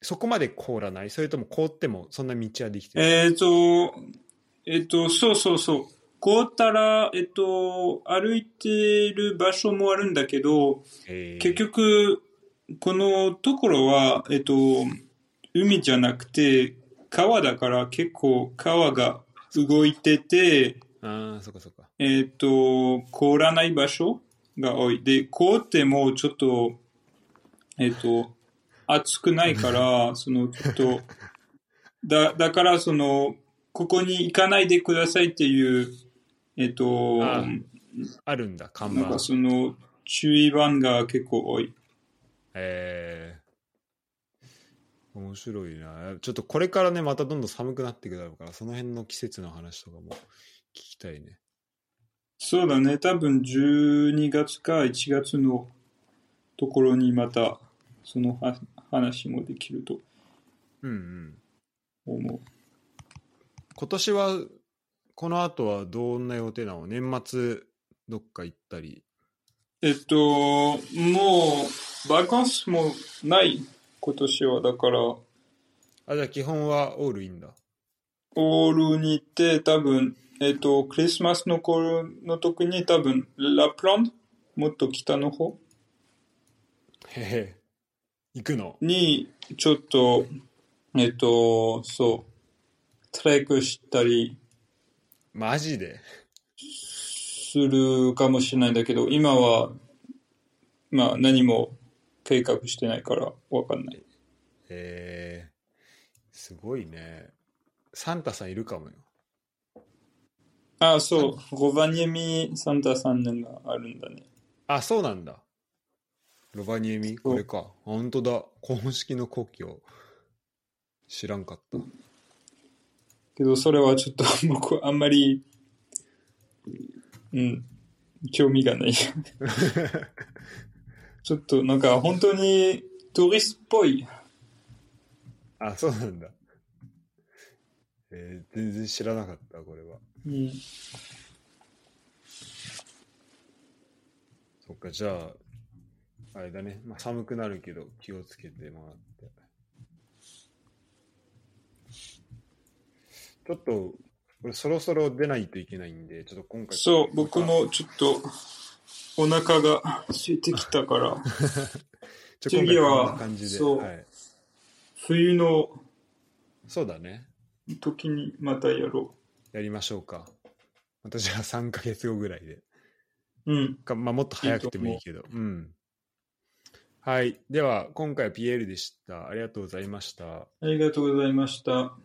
そこまで凍らない？それとも凍ってもそんな道はできてる？えっ、と、えっ、と、そうそうそう。凍ったら、えっ、と、歩いてる場所もあるんだけど、結局、このところは、えっ、と、海じゃなくて、川だから結構川が動いてて、ああ、そっかそっか。えっ、と、凍らない場所が多い。で、凍ってもちょっと、えっ、と、暑くないから、その、ちょっと、だ、だから、その、ここに行かないでくださいっていう、えっ、と、ああるんだ、看板なんか。その、注意板が結構多い。えー、面白いな。ちょっとこれからね、またどんどん寒くなっていくだろうから、その辺の季節の話とかも聞きたいね。そうだね、多分12月か1月のところにまた、そのは話もできるとうんうん。思う。今年は、この後はどんな予定なの？年末どっか行ったり。えっと、もう、バカンスもない、今年は。だから、あ、じゃあ基本はオールいいんだ。オールに行って、多分、えっと、クリスマスの頃の時に多分、ラプラン？ドもっと北の方？へへ。行くの？に、ちょっと、えっと、そう、トレックしたりマジで？するかもしれないんだけど、今は、まあ何も計画してないからわかんない。へえすごいね。サンタさんいるかもよ。あ、そう、ロバニエミサンタさんがあるんだね。あ、そうなんだ。ロバニエミ？これか。本当だ。公式の故郷。知らんかった。けど、それはちょっと 僕あんまり、うん、興味がない。ちょっとなんか本当にトリスっぽい。あ、そうなんだ。えー全然知らなかった、これは。うん、そっか、じゃあ、あれだね。まあ、寒くなるけど、気をつけてもらって。ちょっと、俺そろそろ出ないといけないんで、ちょっと今回。そう、僕もちょっとお腹が空いてきたから、次は。そうはい。冬のそうだね。時にまたやろやりましょうか。またじゃあ3ヶ月後ぐらいで。う。うん。かまあ、もっと早くてもいいけど。うん。はい。では、今回は PL でした。ありがとうございました。ありがとうございました。